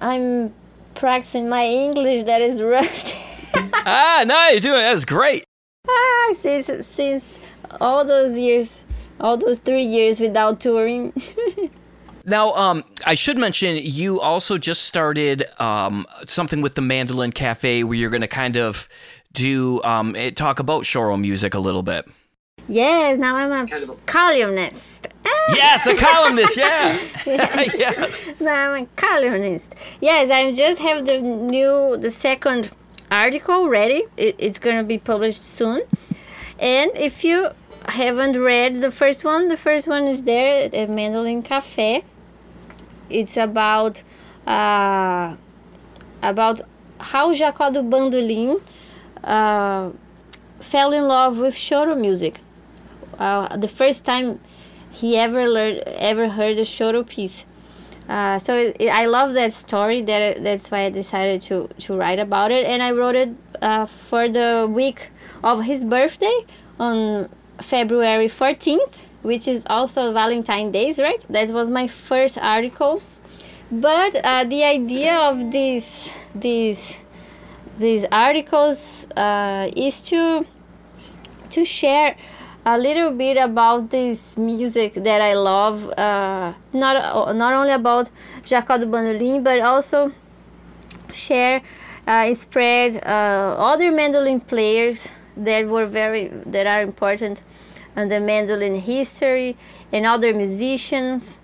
I'm practicing my English that is rusty. Ah, no, you're doing that's great. ah, since since all those years, all those three years without touring. Now, um, I should mention you also just started um, something with the Mandolin Cafe where you're going to kind of do um, eh, talk about choro music a little bit. yes, now I'm a columnist. Ah, Yes, a columnist. Yeah. yes. now I'm a columnist. Yes, I just have the new, the second article ready. It, it's gonna be published soon. And if you haven't read the first one, the first one is there at Mandolin Cafe. It's about uh, about how Jacó do Bandolim uh, fell in love with choro music. Uh, the first time he ever learned, ever heard a choro piece. Uh, so it, it- I love that story. That that's why I decided to to write about it, and I wrote it uh, for the week of his birthday on February fourteenth, which is also Valentine's Day, right? That was my first article. But uh, the idea of these these these articles uh, is to to share a little bit about this music that I love. Uh, not not only about Jacó do but also share, uh, spread uh, other mandolin players that were very that are important in the mandolin history and other musicians.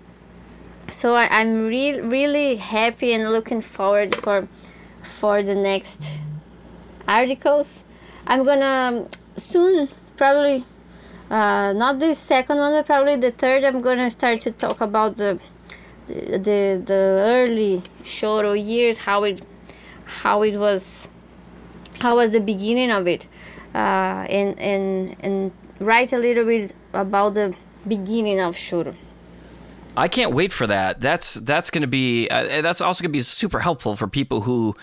So I, I'm really really happy and looking forward for for the next articles. I'm gonna um, soon, probably uh, not the second one, but probably the third. I'm gonna start to talk about the the the, the early choro years, how it how it was, how was the beginning of it, uh, and and and write a little bit about the beginning of choro. I can't wait for that. That's that's going to be uh, that's also going to be super helpful for people who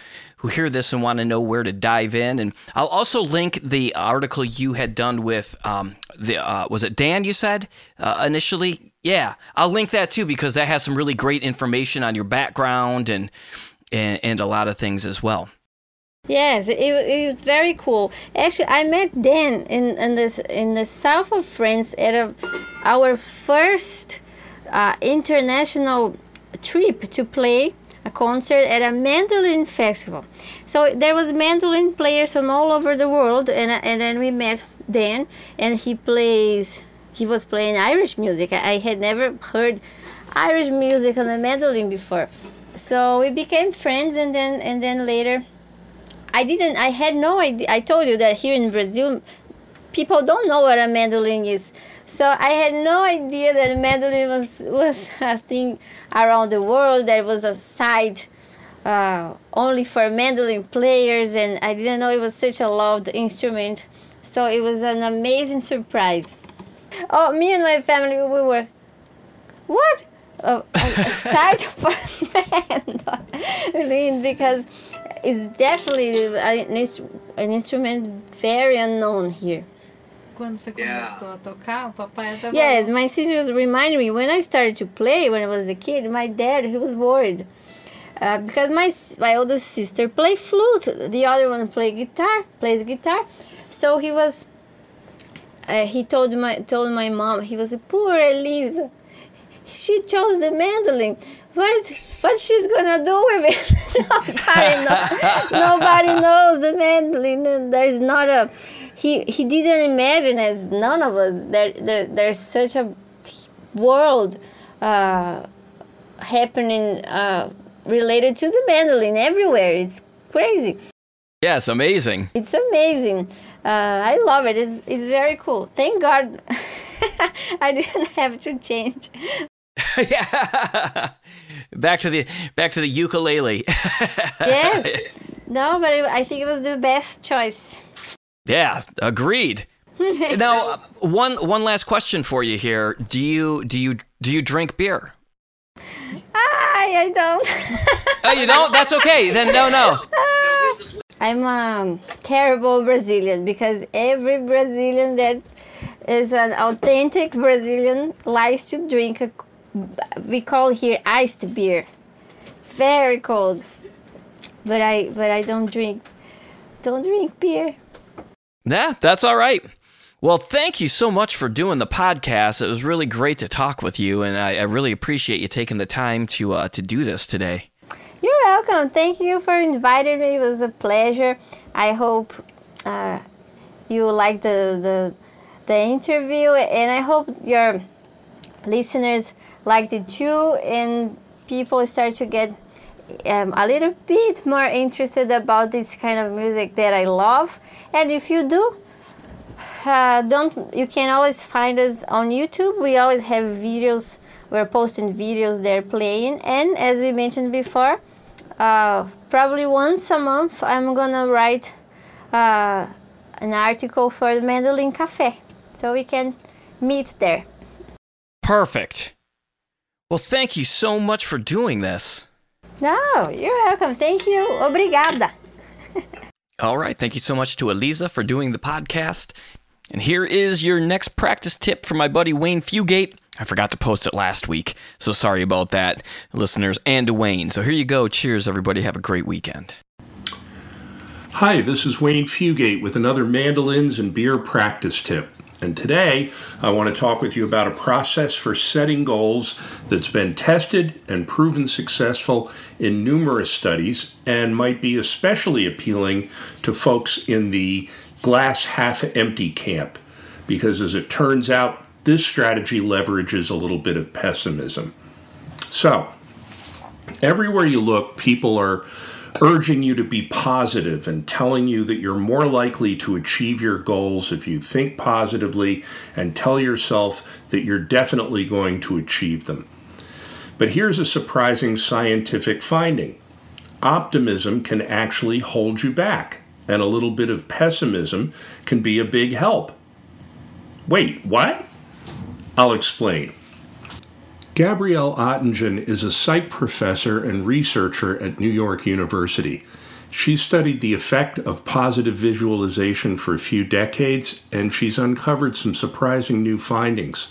who hear this and want to know where to dive in. And I'll also link the article you had done with um, the uh, was it Dan? You said uh, initially, yeah. I'll link that too because that has some really great information on your background and and, and a lot of things as well. Yes, it, it was very cool. Actually, I met Dan in in this in the south of France at a, our first uh, international trip to play a concert at a mandolin festival. So there was mandolin players from all over the world, and uh, and then we met Dan, and he plays. He was playing Irish music. I, I had never heard Irish music on the mandolin before, so we became friends, and then and then later. I didn't. I had no idea. I told you that here in Brazil, people don't know what a mandolin is. So I had no idea that mandolin was was a thing around the world. That was a site uh, only for mandolin players, and I didn't know it was such a loved instrument. So it was an amazing surprise. Oh, me and my family, we were what? A, a, site for mandolin because it's definitely an, an instrument very unknown here. Quando você começou a tocar, o papai tava... Yes, my sister was reminding me when I started to play when I was a kid. My dad he was worried uh, because my s- my older sister play flute, the other one play guitar, plays guitar. So he was. Uh, he told my told my mom he was a poor Elisa. She chose the mandolin. What is what she's gonna do with it? nobody, knows, nobody knows the mandolin. There's not a he he didn't imagine as none of us there, there there's such a world uh, happening uh, related to the mandolin everywhere. It's crazy. Yeah, it's amazing. It's amazing. Uh, I love it. It's, it's very cool. Thank God I didn't have to change. yeah. Back to the back to the ukulele. yes. No, but it, I think it was the best choice. Yeah, agreed. now, one one last question for you here. Do you do you do you drink beer? I, I don't. oh, you don't? That's okay. Then no, no. I'm a terrible Brazilian because every Brazilian that is an authentic Brazilian likes to drink a, we call here iced beer. Very cold. But I but I don't drink don't drink beer. Yeah, that's all right. Well, thank you so much for doing the podcast. It was really great to talk with you, and I, I really appreciate you taking the time to uh, to do this today. You're welcome. Thank you for inviting me. It was a pleasure. I hope uh, you like the, the the interview, and I hope your listeners liked it too, and people start to get um, a little bit more interested about this kind of music that I love. And if you do, uh, don't you can always find us on YouTube. We always have videos. We're posting videos there playing, and as we mentioned before, uh, probably once a month I'm gonna write uh, an article for the Mandolin Cafe, so we can meet there. Perfect. Well, thank you so much for doing this. No, you're welcome. Thank you. Obrigada. All right. Thank you so much to Elisa for doing the podcast. And here is your next practice tip from my buddy Wayne Fugate. I forgot to post it last week, so sorry about that, listeners, and to Wayne. So here you go. Cheers, everybody. Have a great weekend. Hi, this is Wayne Fugate with another mandolins and beer practice tip. And today I want to talk with you about a process for setting goals that's been tested and proven successful in numerous studies and might be especially appealing to folks in the glass half empty camp because, as it turns out, this strategy leverages a little bit of pessimism. So, everywhere you look, people are urging you to be positive and telling you that you're more likely to achieve your goals if you think positively and tell yourself that you're definitely going to achieve them. But here's a surprising scientific finding optimism can actually hold you back and a little bit of pessimism can be a big help. Wait, what? I'll explain. Gabrielle Oettingen is a psych professor and researcher at New York University. She studied the effect of positive visualization for a few decades, and she's uncovered some surprising new findings.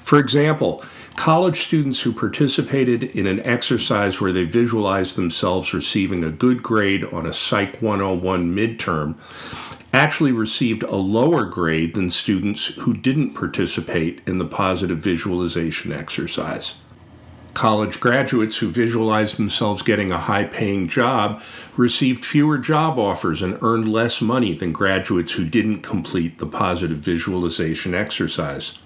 For example, college students who participated in an exercise where they visualized themselves receiving a good grade on a Psych 101 midterm actually received a lower grade than students who didn't participate in the positive visualization exercise. College graduates who visualized themselves getting a high paying job received fewer job offers and earned less money than graduates who didn't complete the positive visualization exercise.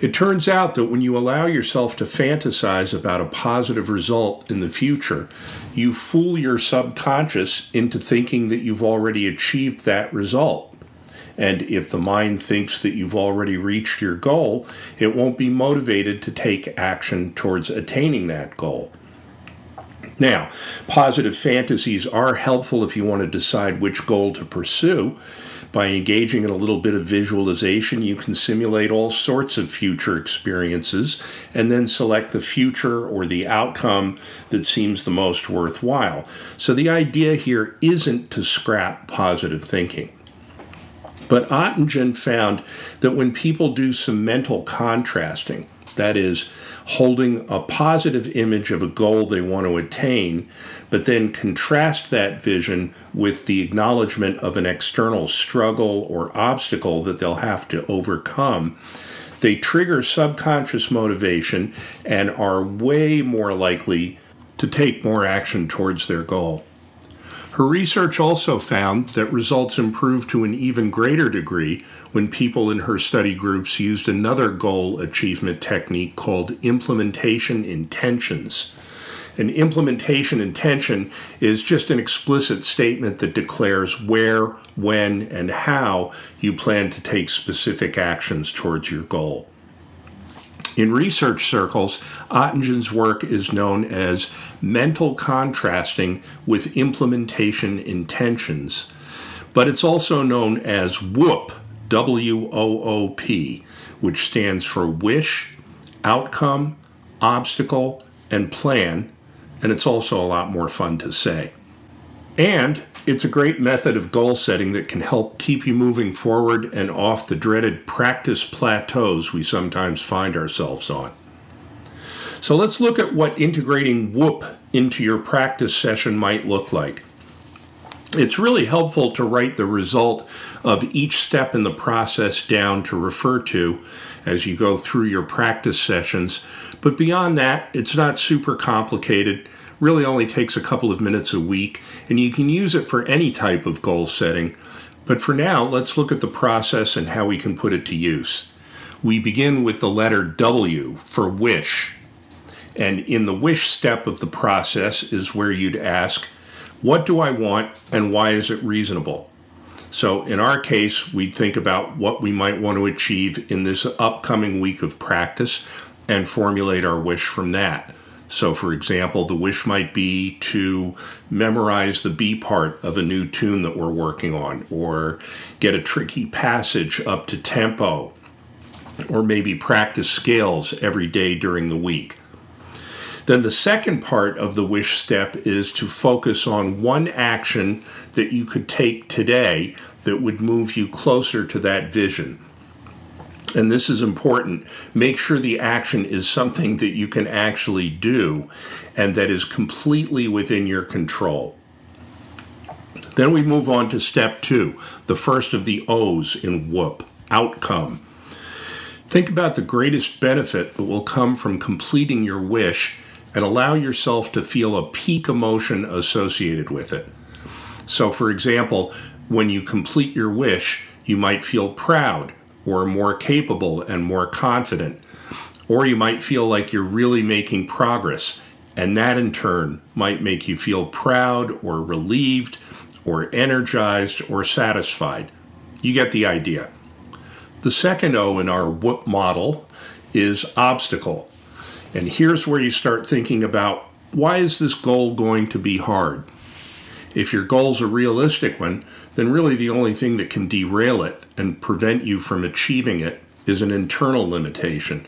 It turns out that when you allow yourself to fantasize about a positive result in the future, you fool your subconscious into thinking that you've already achieved that result. And if the mind thinks that you've already reached your goal, it won't be motivated to take action towards attaining that goal. Now, positive fantasies are helpful if you want to decide which goal to pursue, by engaging in a little bit of visualization, you can simulate all sorts of future experiences and then select the future or the outcome that seems the most worthwhile. So the idea here isn't to scrap positive thinking. But Oettingen found that when people do some mental contrasting, that is, holding a positive image of a goal they want to attain, but then contrast that vision with the acknowledgement of an external struggle or obstacle that they'll have to overcome. They trigger subconscious motivation and are way more likely to take more action towards their goal. Her research also found that results improved to an even greater degree when people in her study groups used another goal achievement technique called implementation intentions. An implementation intention is just an explicit statement that declares where, when, and how you plan to take specific actions towards your goal. In research circles, Oettingen's work is known as mental contrasting with implementation intentions, but it's also known as WOOP, W O O P, which stands for wish, outcome, obstacle, and plan, and it's also a lot more fun to say. And it's a great method of goal setting that can help keep you moving forward and off the dreaded practice plateaus we sometimes find ourselves on. So let's look at what integrating WOOP into your practice session might look like. It's really helpful to write the result of each step in the process down to refer to as you go through your practice sessions. But beyond that, it's not super complicated really only takes a couple of minutes a week, and you can use it for any type of goal setting. But for now, let's look at the process and how we can put it to use. We begin with the letter W for wish. And in the wish step of the process is where you'd ask, What do I want and why is it reasonable? So, in our case, we'd think about what we might want to achieve in this upcoming week of practice and formulate our wish from that. So, for example, the wish might be to memorize the B part of a new tune that we're working on, or get a tricky passage up to tempo, or maybe practice scales every day during the week. Then the second part of the wish step is to focus on one action that you could take today that would move you closer to that vision and this is important, make sure the action is something that you can actually do and that is completely within your control. Then we move on to step two, the first of the O's in WOOP outcome. Think about the greatest benefit that will come from completing your wish and allow yourself to feel a peak emotion associated with it. So, for example, when you complete your wish, you might feel proud or more capable and more confident. Or you might feel like you're really making progress, and that in turn might make you feel proud or relieved or energized or satisfied. You get the idea. The second O in our WOOP model is obstacle. And here's where you start thinking about why is this goal going to be hard? If your goal's a realistic one, then really the only thing that can derail it and prevent you from achieving it is an internal limitation.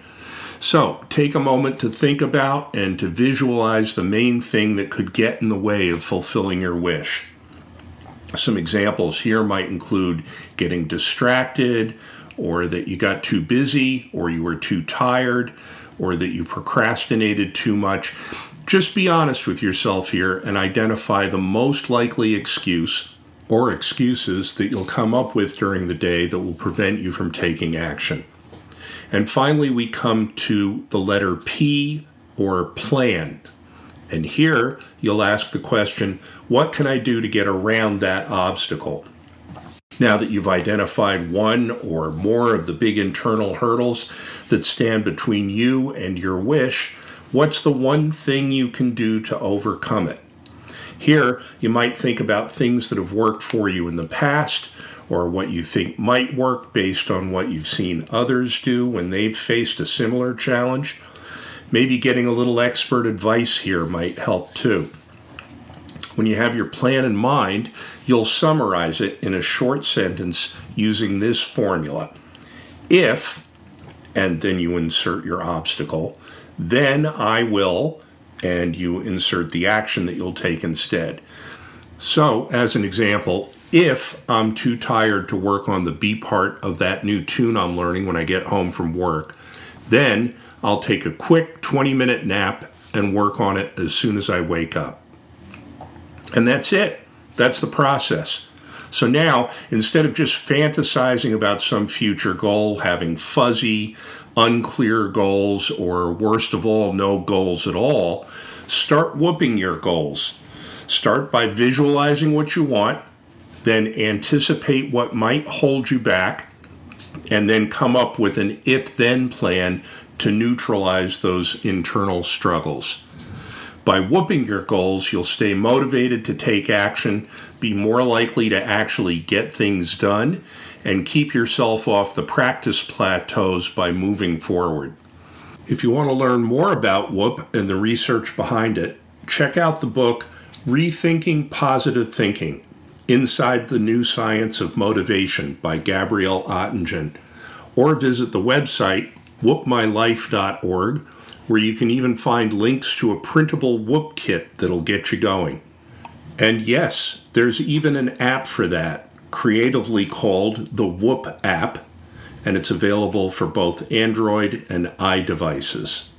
So, take a moment to think about and to visualize the main thing that could get in the way of fulfilling your wish. Some examples here might include getting distracted, or that you got too busy, or you were too tired, or that you procrastinated too much. Just be honest with yourself here and identify the most likely excuse or excuses that you'll come up with during the day that will prevent you from taking action. And finally, we come to the letter P or plan. And here you'll ask the question what can I do to get around that obstacle? Now that you've identified one or more of the big internal hurdles that stand between you and your wish, what's the one thing you can do to overcome it? Here, you might think about things that have worked for you in the past or what you think might work based on what you've seen others do when they've faced a similar challenge. Maybe getting a little expert advice here might help too. When you have your plan in mind, you'll summarize it in a short sentence using this formula. If, and then you insert your obstacle, then I will, and you insert the action that you'll take instead. So, as an example, if I'm too tired to work on the B part of that new tune I'm learning when I get home from work, then I'll take a quick 20 minute nap and work on it as soon as I wake up. And that's it. That's the process. So now, instead of just fantasizing about some future goal, having fuzzy, unclear goals, or worst of all, no goals at all, start whooping your goals. Start by visualizing what you want, then anticipate what might hold you back, and then come up with an if then plan to neutralize those internal struggles. By whooping your goals, you'll stay motivated to take action, be more likely to actually get things done, and keep yourself off the practice plateaus by moving forward. If you want to learn more about WOOP and the research behind it, check out the book Rethinking Positive Thinking Inside the New Science of Motivation by Gabrielle Oettingen, or visit the website woopmylife.org, where you can even find links to a printable WOOP kit that'll get you going. And yes, there's even an app for that, creatively called the WOOP app and it's available for both Android and iDevices.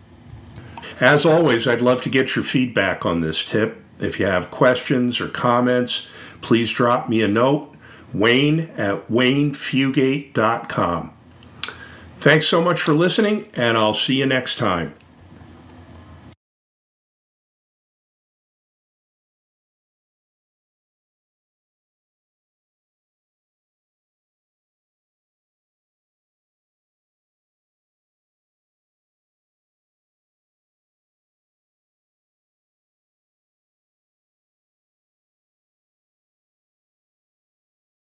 As always, I'd love to get your feedback on this tip. If you have questions or comments, please drop me a note, wayne at waynefugate.com. Thanks so much for listening, and I'll see you next time.